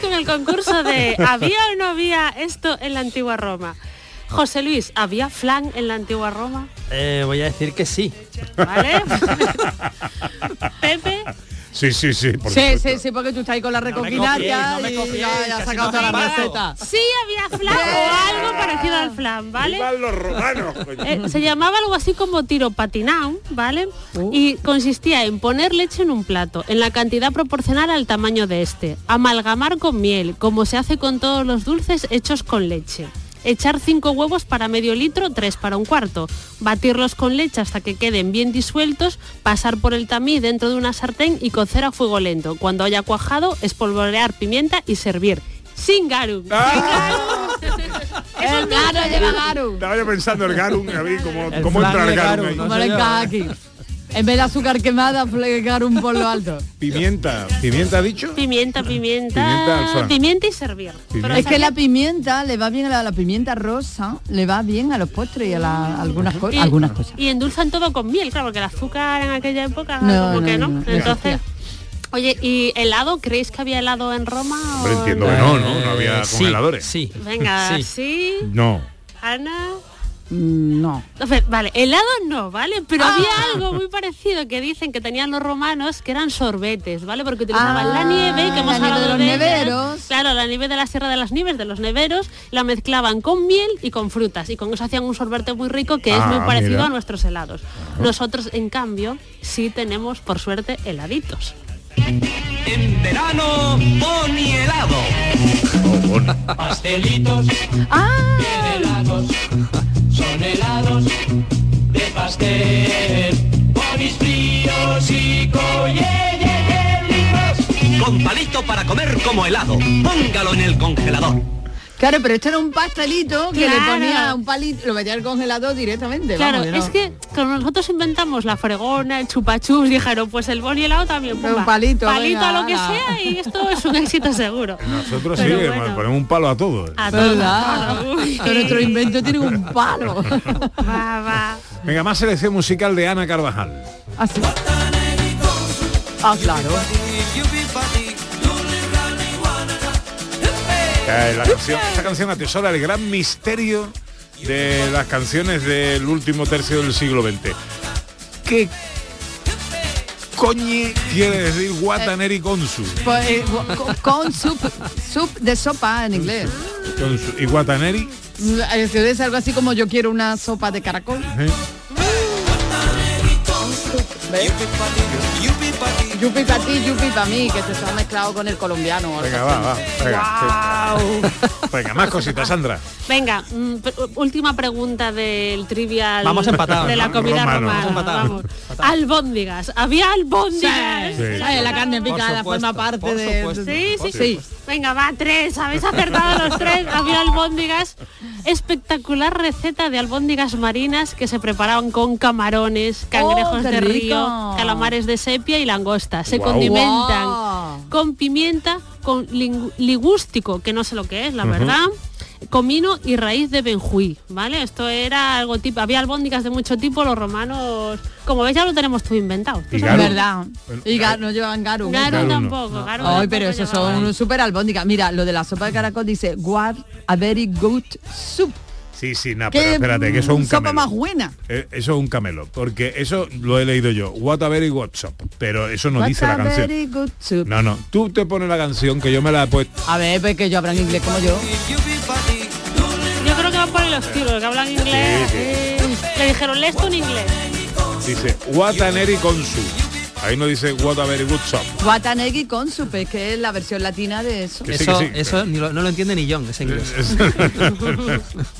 Speaker 5: Con el concurso de ¿había o no había esto en la antigua Roma? José Luis, ¿había flan en la antigua Roma?
Speaker 16: Eh, voy a decir que sí.
Speaker 5: ¿Vale? [laughs] Pepe,
Speaker 3: Sí, sí, sí, por
Speaker 1: Sí,
Speaker 3: supuesto.
Speaker 1: sí, sí, porque tú estás ahí con la recoquinaria
Speaker 16: no me
Speaker 1: y
Speaker 16: copiéis,
Speaker 1: ya, ya sacado toda la receta.
Speaker 5: sí había flan o algo parecido al flan, ¿vale?
Speaker 3: ¡Vivan los romanos! coño!
Speaker 5: Eh, se llamaba algo así como tiro patinao, ¿vale?
Speaker 1: Uh.
Speaker 5: Y consistía en poner leche en un plato, en la cantidad proporcional al tamaño de este, amalgamar con miel, como se hace con todos los dulces hechos con leche. Echar cinco huevos para medio litro, tres para un cuarto. Batirlos con leche hasta que queden bien disueltos, pasar por el tamiz dentro de una sartén y cocer a fuego lento. Cuando haya cuajado, espolvorear pimienta y servir. Sin garum.
Speaker 3: ¡Ah! [laughs]
Speaker 1: El garu lleva garu.
Speaker 3: Estaba yo pensando el garum, a ver cómo,
Speaker 16: El
Speaker 3: cómo
Speaker 16: flan
Speaker 3: entra el garum
Speaker 16: garum,
Speaker 3: ahí.
Speaker 16: no
Speaker 1: Como En vez de azúcar quemada, flegar un por lo alto.
Speaker 3: Pimienta. ¿Pimienta ha dicho?
Speaker 5: Pimienta, pimienta.
Speaker 3: Pimienta.
Speaker 5: Pimienta y servir. Pero
Speaker 1: Es que la pimienta le va bien a la, la pimienta rosa, le va bien a los postres y a, la- a algunas, co-
Speaker 5: y,
Speaker 1: algunas cosas.
Speaker 5: y endulzan todo con miel, claro, porque el azúcar en aquella época
Speaker 1: No,
Speaker 5: como
Speaker 1: no,
Speaker 5: no.
Speaker 1: no, no
Speaker 5: Entonces, oye, ¿y helado? ¿Creéis que había helado en Roma? o-
Speaker 3: entiendo que no, ¿no? No había
Speaker 16: sí,
Speaker 3: congeladores.
Speaker 16: Sí.
Speaker 5: Venga,
Speaker 16: Sí.
Speaker 5: sí.
Speaker 3: No.
Speaker 5: Ana.
Speaker 1: Mm, No.
Speaker 5: Vale, helado no, ¿vale? Pero
Speaker 1: Ah.
Speaker 5: había algo muy parecido que dicen que tenían los romanos que eran sorbetes, ¿vale? Porque utilizaban
Speaker 1: Ah,
Speaker 5: la nieve, que hemos
Speaker 1: la nieve de los
Speaker 5: de ella.
Speaker 1: neveros.
Speaker 5: Claro, la nieve de la Sierra de las Nieves, de los neveros, la mezclaban con miel y con frutas. Y con eso hacían un sorbete muy rico que es
Speaker 3: Ah,
Speaker 5: muy parecido
Speaker 3: mira.
Speaker 5: a nuestros helados. Nosotros, en cambio, sí tenemos, por suerte, heladitos.
Speaker 15: En verano, Boni helado. Pastelitos,
Speaker 1: Ah.
Speaker 15: helados. Son helados de pastel. Bonis fríos y collellos. Con palito para comer como helado. Póngalo en el congelador.
Speaker 1: Claro, pero esto era un pastelito que le ponía un palito, lo metía al congelador directamente.
Speaker 5: Claro,
Speaker 1: vamos,
Speaker 5: es
Speaker 1: no.
Speaker 5: que cuando nosotros inventamos la fregona, el chupachus, dijeron, pues el boni helado también.
Speaker 1: Un
Speaker 5: pumba,
Speaker 1: palito,
Speaker 5: Palito
Speaker 1: venga,
Speaker 5: a lo que
Speaker 1: ala.
Speaker 5: sea y esto es un éxito [laughs] seguro.
Speaker 3: Nosotros
Speaker 5: Pero
Speaker 3: sí,
Speaker 5: bueno.
Speaker 3: ponemos un palo a todo.
Speaker 5: A todos.
Speaker 1: ¿Verdad?
Speaker 5: Uy.
Speaker 1: Todos nuestros inventos tienen un palo. [laughs]
Speaker 5: Va, va.
Speaker 3: Venga, más selección musical de Ana Carvajal.
Speaker 1: Así. Ah, claro.
Speaker 3: Eh, la canción, esta canción atesora el gran misterio de las canciones del último tercio del siglo XX. ¿Qué coñe quiere decir Guataneri Consu?
Speaker 1: Pues, eh, con, soup, soup de sopa en inglés.
Speaker 3: Consu. ¿Y Guataneri?
Speaker 1: Es es algo así como yo quiero una sopa de caracol.
Speaker 3: ¿Eh?
Speaker 1: Yupi para ti, yupi para mí, que se está mezclado con el colombiano.
Speaker 3: Venga, va, va. Venga, sí. [laughs] Venga, más cositas, Sandra.
Speaker 5: Venga, mm, última pregunta del trivial
Speaker 16: Vamos empatados,
Speaker 5: de la comida
Speaker 3: Romano.
Speaker 5: romana.
Speaker 16: Vamos empatados.
Speaker 5: Vamos. Albóndigas. Había albóndigas.
Speaker 3: Sí.
Speaker 1: La carne picada
Speaker 16: supuesto,
Speaker 1: forma parte de...
Speaker 5: Sí, sí,
Speaker 1: Sí.
Speaker 5: sí. Venga, va, tres. Habéis acertado los tres. Había albóndigas. Espectacular receta de albóndigas marinas que se preparaban con camarones, cangrejos
Speaker 1: Oh, qué
Speaker 5: de
Speaker 1: rico.
Speaker 5: río, calamares de sepia y langosta. Se condimentan con pimienta, con ligústico, que no sé lo que es, la verdad. Comino y raíz de benjuí, ¿vale? Esto era algo tipo, había albóndigas de mucho tipo, los romanos, como veis ya lo tenemos todo inventado.
Speaker 3: Y garum.
Speaker 1: verdad. Y gar- no llevan garum.
Speaker 5: Garum
Speaker 3: Garum no.
Speaker 5: tampoco, garum
Speaker 1: Ay,
Speaker 5: tampoco
Speaker 1: pero esos
Speaker 5: llevaba.
Speaker 1: son súper albóndigas. Mira, lo de la sopa de caracol dice, what a very good soup.
Speaker 3: Sí, sí, no, pero espérate, que eso es un
Speaker 1: sopa
Speaker 3: camelo.
Speaker 1: más buena.
Speaker 3: Eh, Eso es un camelo, porque eso lo he leído yo. What a very good shop, pero eso no
Speaker 1: What
Speaker 3: dice
Speaker 1: a
Speaker 3: la canción.
Speaker 1: very good soup.
Speaker 3: No, no, tú te pones la canción que yo me la he puesto.
Speaker 1: A ver, pues que yo hablan inglés como yo.
Speaker 5: Yo creo que van por el estilo, que hablan inglés.
Speaker 3: Sí,
Speaker 5: eh, Le dijeron, lees tú en inglés.
Speaker 3: Dice What a Neri Consu. Ahí no dice What a very good shop.
Speaker 1: Watanegi con soup, es que es la versión latina de eso.
Speaker 3: Que sí,
Speaker 16: Eso,
Speaker 3: que sí.
Speaker 16: eso ni lo- no lo entiende ni John, ese inglés. [laughs] [laughs]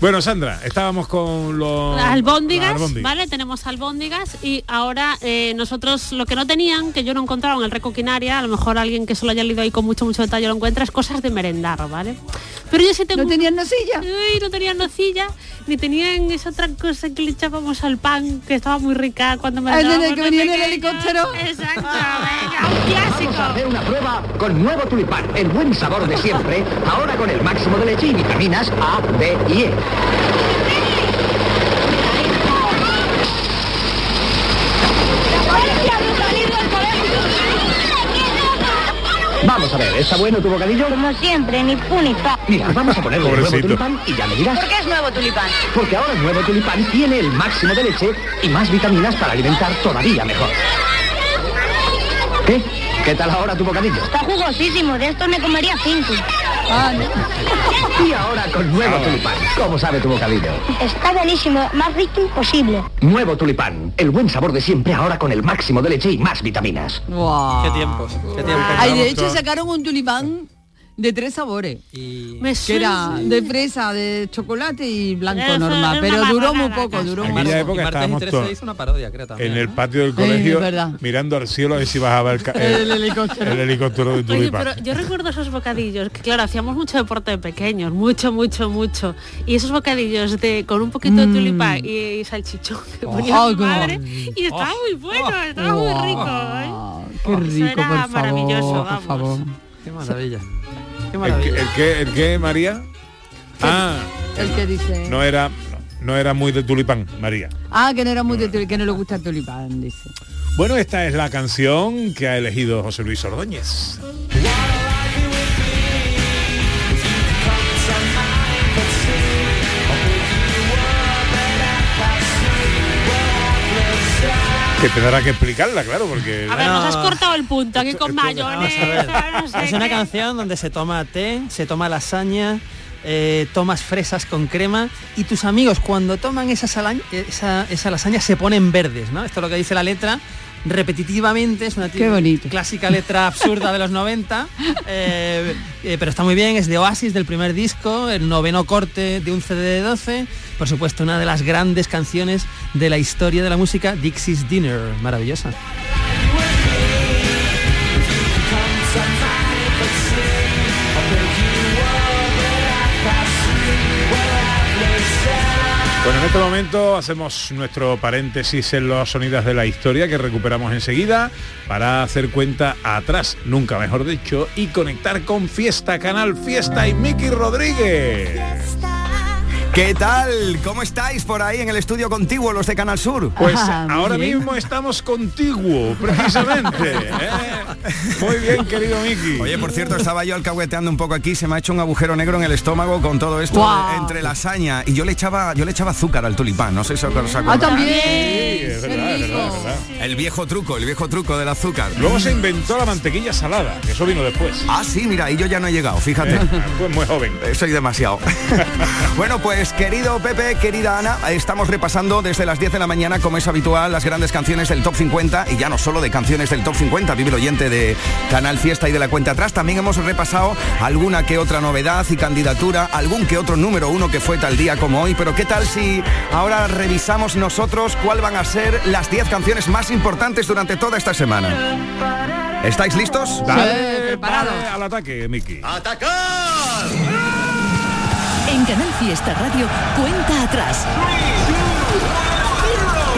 Speaker 3: bueno, Sandra, estábamos con los
Speaker 5: Las albóndigas,
Speaker 3: las albóndigas.
Speaker 5: ¿vale? Tenemos albóndigas y ahora eh, nosotros lo que no tenían, que yo no encontraba en el Recoquinaria, a lo mejor alguien que solo haya leído ahí con mucho, mucho detalle lo encuentra, es cosas de merendar, ¿vale? Pero yo sí tengo...
Speaker 1: ¿No tenían nocilla?
Speaker 5: Uy, no tenían nocilla, ni tenían esa otra cosa que le echábamos al pan, que estaba muy rica cuando me
Speaker 1: Ah,
Speaker 5: la
Speaker 1: ¿desde
Speaker 5: dábamos
Speaker 1: que
Speaker 5: de
Speaker 1: venía en el helicóptero?
Speaker 5: Exacto, venga, un clásico.
Speaker 17: Vamos a hacer una prueba con nuevo tulipán, el buen sabor de siempre, ahora con el máximo de leche y vitaminas A, B y E. Vamos a ver, ¿está bueno tu bocadillo?
Speaker 19: Como siempre, ni ni fa.
Speaker 17: Mira, vamos a ponerle nuevo tulipán y ya me dirás.
Speaker 19: ¿Por qué es nuevo tulipán?
Speaker 17: Porque ahora el nuevo tulipán tiene el máximo de leche y más vitaminas para alimentar todavía mejor. ¿Qué? ¿Qué tal ahora tu bocadillo?
Speaker 19: Está jugosísimo, de esto me comería cinco.
Speaker 1: Ah, no. [laughs]
Speaker 17: Y ahora con nuevo tulipán. ¿Cómo sabe tu bocadillo?
Speaker 19: Está buenísimo, más rico imposible.
Speaker 17: Nuevo tulipán. El buen sabor de siempre ahora con el máximo de leche y más vitaminas.
Speaker 1: Guau.
Speaker 16: Qué tiempos, qué tiempos.
Speaker 1: Ay, de hecho sacaron un tulipán de tres sabores.
Speaker 5: Me
Speaker 1: que era de fresa, de chocolate y blanco normal. Pero duró muy poco, duró muy poco.
Speaker 3: época estábamos todos
Speaker 16: hizo una parodia, creo también.
Speaker 3: en el patio del colegio mirando al cielo a ver si bajaba el, ca- el,
Speaker 1: El helicóptero.
Speaker 3: el helicóptero de
Speaker 5: Oye,
Speaker 3: tulipán.
Speaker 5: pero yo recuerdo esos bocadillos, que claro, hacíamos mucho deporte de pequeños, mucho, mucho, mucho. Y esos bocadillos de con un poquito de tulipán y, salchichón que ponía
Speaker 1: Oh,
Speaker 5: mi
Speaker 1: qué
Speaker 5: madre. Y estaba muy bueno, estaba muy rico. ¿eh?
Speaker 1: Qué
Speaker 5: Eso
Speaker 1: rico,
Speaker 5: era
Speaker 1: por favor,
Speaker 5: maravilloso,
Speaker 1: por
Speaker 5: vamos.
Speaker 1: favor.
Speaker 16: Qué maravilla. Qué
Speaker 3: ¿El, qué-
Speaker 16: maravilla.
Speaker 3: el qué, el qué, María? Ah,
Speaker 1: El que dice...
Speaker 3: no era no era muy de tulipán, María.
Speaker 1: Ah, que no era muy de tuli- que no le gusta el tulipán, dice.
Speaker 3: Bueno, esta es la canción que ha elegido José Luis Ordóñez. Que tendrá que explicarla, claro, porque...
Speaker 5: A ver, nos has cortado el punto aquí con no sé
Speaker 16: Es una
Speaker 5: qué.
Speaker 16: canción donde se toma té, se toma lasaña, eh, tomas fresas con crema y tus amigos cuando toman esa, salañ- esa, esa lasaña se ponen verdes, ¿no? Esto es lo que dice la letra repetitivamente, es una
Speaker 1: Qué bonito.
Speaker 16: clásica letra absurda de los 90, [laughs] eh, eh, pero está muy bien, es de Oasis del primer disco, el noveno corte de un CD de 12, por supuesto una de las grandes canciones de la historia de la música, Dixie's Dinner, maravillosa.
Speaker 3: Bueno, en este momento hacemos nuestro paréntesis en los sonidos de la historia que recuperamos enseguida para hacer cuenta atrás, nunca mejor dicho, y conectar con Fiesta, Canal Fiesta y Miki Rodríguez.
Speaker 20: ¿Qué tal? ¿Cómo estáis por ahí en el estudio contiguo, los de Canal Sur?
Speaker 3: Pues ahora mismo estamos contiguo, precisamente. [laughs] ¿eh? Muy bien, querido Miki.
Speaker 20: Oye, por cierto, estaba yo alcahueteando un poco aquí, se me ha hecho un agujero negro en el estómago con todo esto de- entre lasaña y yo le echaba yo le echaba azúcar al tulipán, no sé si os
Speaker 1: Ah,
Speaker 20: acordáis.
Speaker 1: también.
Speaker 3: es verdad, es verdad, es verdad.
Speaker 20: El viejo truco, el viejo truco del azúcar.
Speaker 3: Luego se inventó la mantequilla salada, que eso vino después.
Speaker 20: Ah, sí, mira, y yo ya no he llegado, fíjate.
Speaker 3: Eh, pues muy joven.
Speaker 20: Eh, Soy demasiado. [laughs] bueno, pues querido Pepe, querida Ana, estamos repasando desde las 10 de la mañana, como es habitual, las grandes canciones del Top 50 y ya no solo de canciones del Top 50, vive el oyente de Canal Fiesta y de la cuenta atrás. También hemos repasado alguna que otra novedad y candidatura, algún que otro número uno que fue tal día como hoy. Pero ¿qué tal si ahora revisamos nosotros cuál van a ser las 10 canciones más importantes durante toda esta semana? ¿Estáis listos?
Speaker 3: Dale, dale al ataque, Miki.
Speaker 2: En Canal Fiesta Radio, cuenta atrás.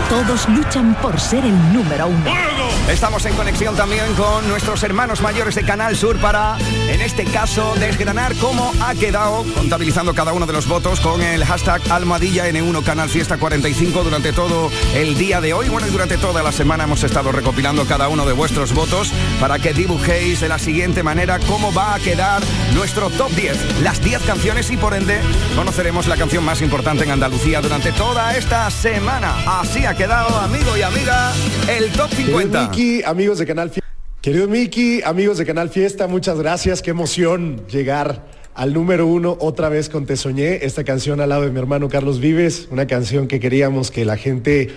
Speaker 2: Todos luchan por ser el número uno.
Speaker 20: Estamos en conexión también con nuestros hermanos mayores de Canal Sur para, en este caso, desgranar cómo ha quedado, contabilizando cada uno de los votos con el hashtag Almohadilla N1 Canal Fiesta 45 durante todo el día de hoy. Bueno, y durante toda la semana hemos estado recopilando cada uno de vuestros votos para que dibujéis de la siguiente manera cómo va a quedar nuestro top 10. Las 10 canciones y por ende conoceremos la canción más importante en Andalucía durante toda esta semana. Así ha quedado, amigo y amiga, el top 50.
Speaker 21: Amigos de Canal Fiesta. Querido Miki, amigos de Canal Fiesta, muchas gracias. Qué emoción llegar al número uno otra vez con Te Soñé, esta canción al lado de mi hermano Carlos Vives, una canción que queríamos que la gente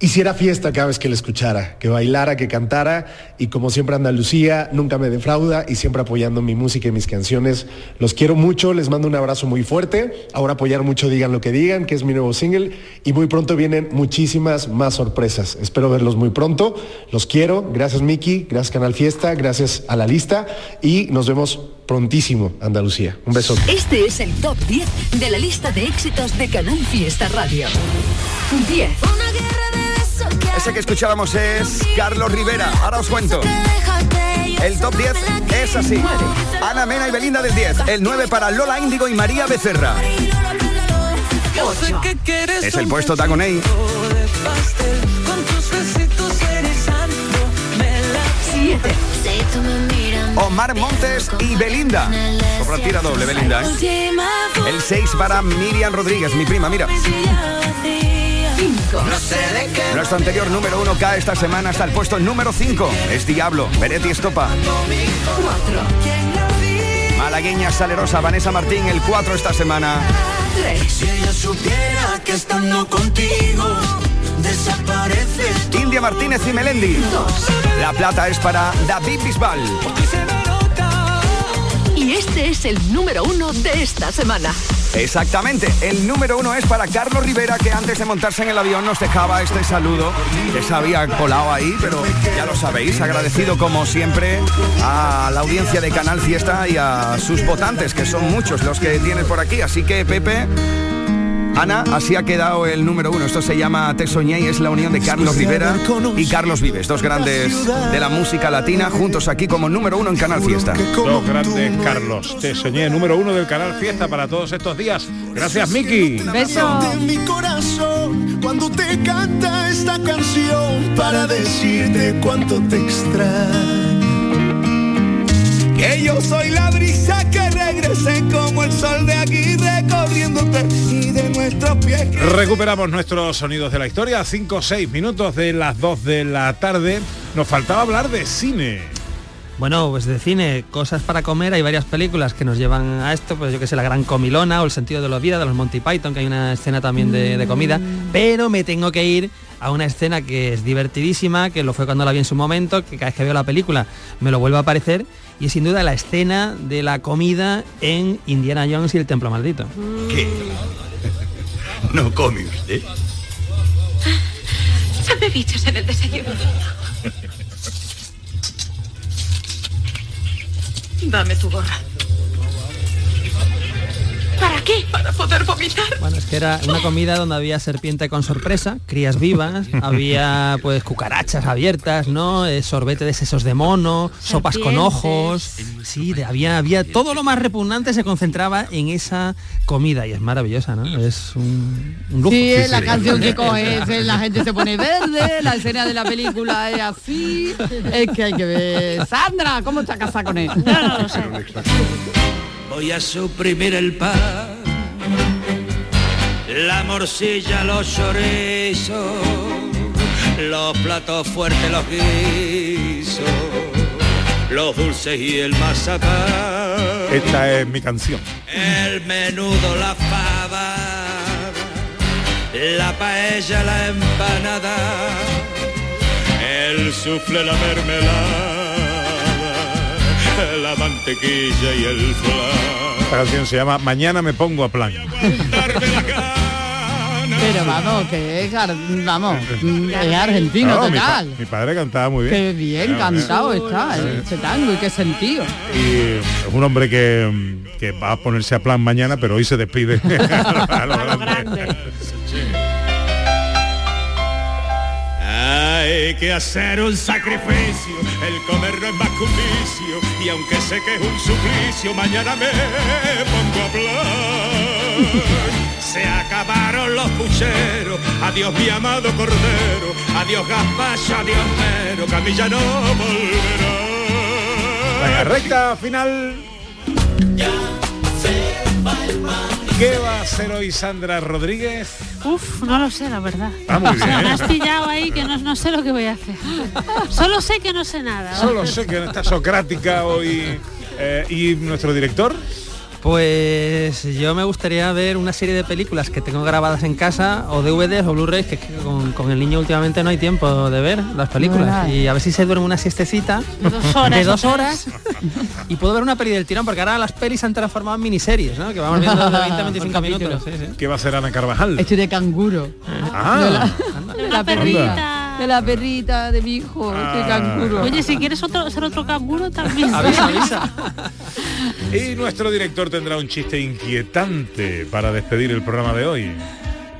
Speaker 21: hiciera fiesta cada vez que la escuchara, que bailara, que cantara y como siempre Andalucía nunca me defrauda y siempre apoyando mi música y mis canciones. Los quiero mucho, les mando un abrazo muy fuerte. Ahora apoyar mucho Digan lo que digan, que es mi nuevo single y muy pronto vienen muchísimas más sorpresas. Espero verlos muy pronto. Los quiero. Gracias Miki, gracias Canal Fiesta, gracias a la lista y nos vemos prontísimo Andalucía. Un beso.
Speaker 2: Este es el top 10 de la lista de éxitos de Canal Fiesta Radio. 10.
Speaker 20: Ese que escuchábamos es Carlos Rivera. Ahora os cuento. El top 10 es así. Ana Mena y Belinda del 10. El 9 para Lola Índigo y María Becerra. Es el puesto Tagonei. Omar Montes y Belinda. Tira doble, Belinda. ¿eh? El 6 para Miriam Rodríguez, mi prima, mira. Nuestro anterior número 1 cae esta semana hasta el puesto número 5. Es Diablo, Beretti Estopa. Malagueña Salerosa, Vanessa Martín, el 4 esta semana.
Speaker 15: Si ella supiera que estando contigo desaparece
Speaker 20: India Martínez y Melendi. La plata es para David Bisbal.
Speaker 2: Y este Este es el número uno de esta semana.
Speaker 20: Exactamente, el número uno es para Carlos Rivera, que antes de montarse en el avión nos dejaba este saludo, que se había colado ahí, pero ya lo sabéis, agradecido como siempre a la audiencia de Canal Fiesta y a sus votantes, que son muchos los que tienes por aquí. Así que, Pepe, Ana, así ha quedado el número uno. Esto se llama Te Soñé y es la unión de Carlos Rivera y Carlos Vives, dos grandes de la música latina, juntos aquí como número uno en Canal Fiesta.
Speaker 3: Dos grandes Carlos. Te soñé número uno del canal Fiesta para todos estos días. Gracias, Miki.
Speaker 15: De mi corazón cuando te canta esta canción para decirte cuánto te extraño. Que yo soy la brisa que regrese como el sol de aquí recorriéndote y de nuestros pies.
Speaker 3: Recuperamos nuestros sonidos de la historia. 5 o 6 minutos de las 2 de la tarde. Nos faltaba hablar de cine.
Speaker 16: Bueno, pues de cine, cosas para comer, hay varias películas que nos llevan a esto, pues yo que sé, La Gran Comilona o El Sentido de la Vida de los Monty Python, que hay una escena también de, de comida, pero me tengo que ir a una escena que es divertidísima, que lo fue cuando la vi en su momento, que cada vez que veo la película me lo vuelve a aparecer, y es sin duda la escena de la comida en Indiana Jones y el Templo Maldito.
Speaker 22: ¿Qué? ¿No come usted?
Speaker 23: Sabe bichos en el desayuno. Dame tu gorra. ¿Para qué? Para poder vomitar.
Speaker 16: Es que era una comida donde había serpiente con sorpresa, crías vivas, [laughs] había pues cucarachas abiertas, ¿no? Eh, sorbete de sesos de mono, sopas con ojos. Sí, de- había, había todo lo más repugnante se concentraba en esa comida y es maravillosa, ¿no? Es un, un lujo.
Speaker 1: Sí, es la canción que coge, [laughs] la gente se pone verde, la escena de la película es así, es que hay que ver. Sandra, ¿cómo está casada con él?
Speaker 24: Voy a suprimir el pan, la morcilla, los chorizos, los platos fuertes, los guisos, los dulces y el mazapán,
Speaker 3: Esta es mi canción.
Speaker 24: el menudo, la fava, la paella, la empanada, el sufle, la mermelada, la mantequilla y el flan.
Speaker 3: Esta canción se llama Mañana me pongo a plan.
Speaker 1: Pero vamos, que es, vamos, mm, es argentino
Speaker 3: No, mi, pa-
Speaker 1: total.
Speaker 3: mi padre cantaba muy bien.
Speaker 1: Qué bien
Speaker 3: Claro,
Speaker 1: cantado está
Speaker 3: Sí.
Speaker 1: ese tango y qué sentido.
Speaker 3: Y es un hombre que, que va a ponerse a plan mañana, pero hoy se despide. [laughs] [laughs] a lo grande.
Speaker 24: Hay que hacer un sacrificio, el comer no es más que un vicio, y aunque sé que es un suplicio, mañana me pongo a hablar. Se acabaron los pucheros, adiós mi amado cordero, adiós gazpacho, adiós mero, que a mí ya no volverá.
Speaker 3: Venga, recta final. ¿Qué va a hacer hoy Sandra Rodríguez?
Speaker 5: Uf, no lo sé, la verdad.
Speaker 3: Ah, muy [laughs] bien.
Speaker 5: me has pillado ahí que no, no sé lo que voy a hacer. Solo sé que no sé nada.
Speaker 3: Solo sé que está socrática hoy. eh, ¿Y nuestro director?
Speaker 16: Pues yo me gustaría ver una serie de películas que tengo grabadas en casa o DVDs o Blu-rays que, es que con, con el niño últimamente no hay tiempo de ver las películas y a ver si se duerme una siestecita
Speaker 5: De dos horas
Speaker 16: de dos
Speaker 5: o
Speaker 16: horas y puedo ver una peli del tirón porque ahora las pelis se han transformado en miniseries, ¿no? Que vamos viendo de 20 a 25
Speaker 1: Por
Speaker 16: minutos.
Speaker 1: capítulo.
Speaker 16: sí, sí.
Speaker 3: ¿Qué va a hacer Ana Carvajal?
Speaker 1: Estoy de canguro.
Speaker 3: Ah.
Speaker 1: de la, de la perrita. De la perrita de mi hijo, estoy de canguro.
Speaker 5: Oye, si quieres otro, ser otro canguro también.
Speaker 16: Avisa, [laughs] avisa.
Speaker 3: Y nuestro director tendrá un chiste inquietante para despedir el programa de hoy.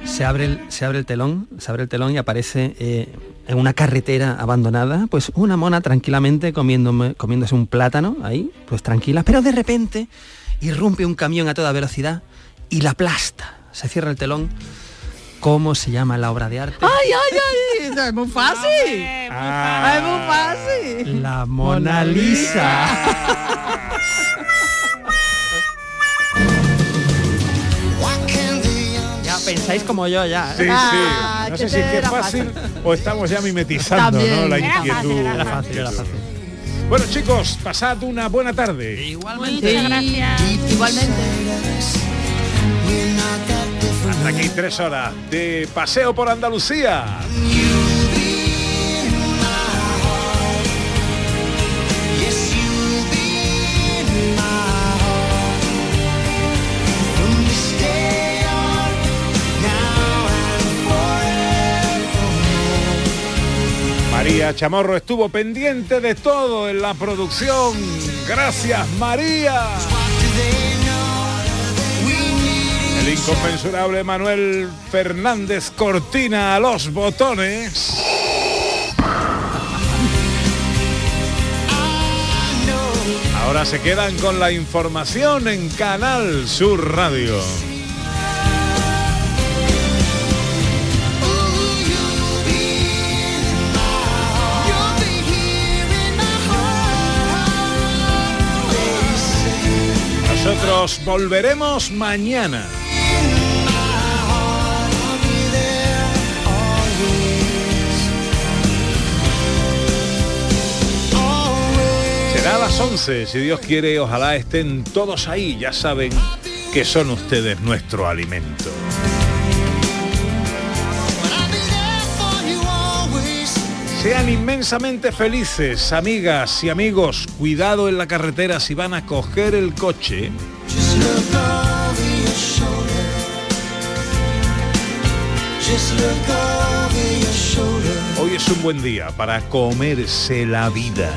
Speaker 16: Se abre el, se abre el telón, se abre el telón y aparece eh, en una carretera abandonada, pues una mona tranquilamente comiéndome- comiéndose un plátano ahí, pues tranquila, pero de repente irrumpe un camión a toda velocidad y la aplasta. Se cierra el telón. ¿Cómo se llama la obra de arte?
Speaker 1: ¡Ay, ay, ay! Es muy [laughs] fácil.
Speaker 3: Ah.
Speaker 1: Es muy fácil.
Speaker 16: La Mona Lisa. [laughs] Ya pensáis como yo ya. ¿eh?
Speaker 3: Sí,
Speaker 1: Ah,
Speaker 3: sí. No
Speaker 1: que
Speaker 3: sé si es que es
Speaker 1: era
Speaker 3: fácil o estamos ya mimetizando
Speaker 1: También.
Speaker 3: ¿no? la
Speaker 1: Era
Speaker 3: inquietud.
Speaker 16: Era fácil, era fácil.
Speaker 3: Bueno chicos, pasad una buena tarde.
Speaker 16: Igualmente.
Speaker 1: Sí, igualmente.
Speaker 3: Hasta aquí tres horas de paseo por Andalucía. María Chamorro estuvo pendiente de todo en la producción. Gracias María. El inconmensurable Manuel Fernández Cortina a los botones. Ahora se quedan con la información en Canal Sur Radio. Nosotros volveremos mañana. A las 11, si Dios quiere, ojalá estén todos ahí, ya saben que son ustedes nuestro alimento. Sean inmensamente felices, amigas y amigos. Cuidado en la carretera si van a coger el coche. Es un buen día para comerse la vida.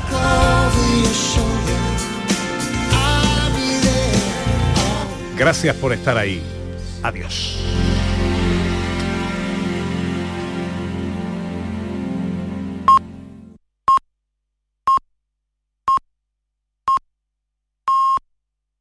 Speaker 3: Gracias por estar ahí. Adiós.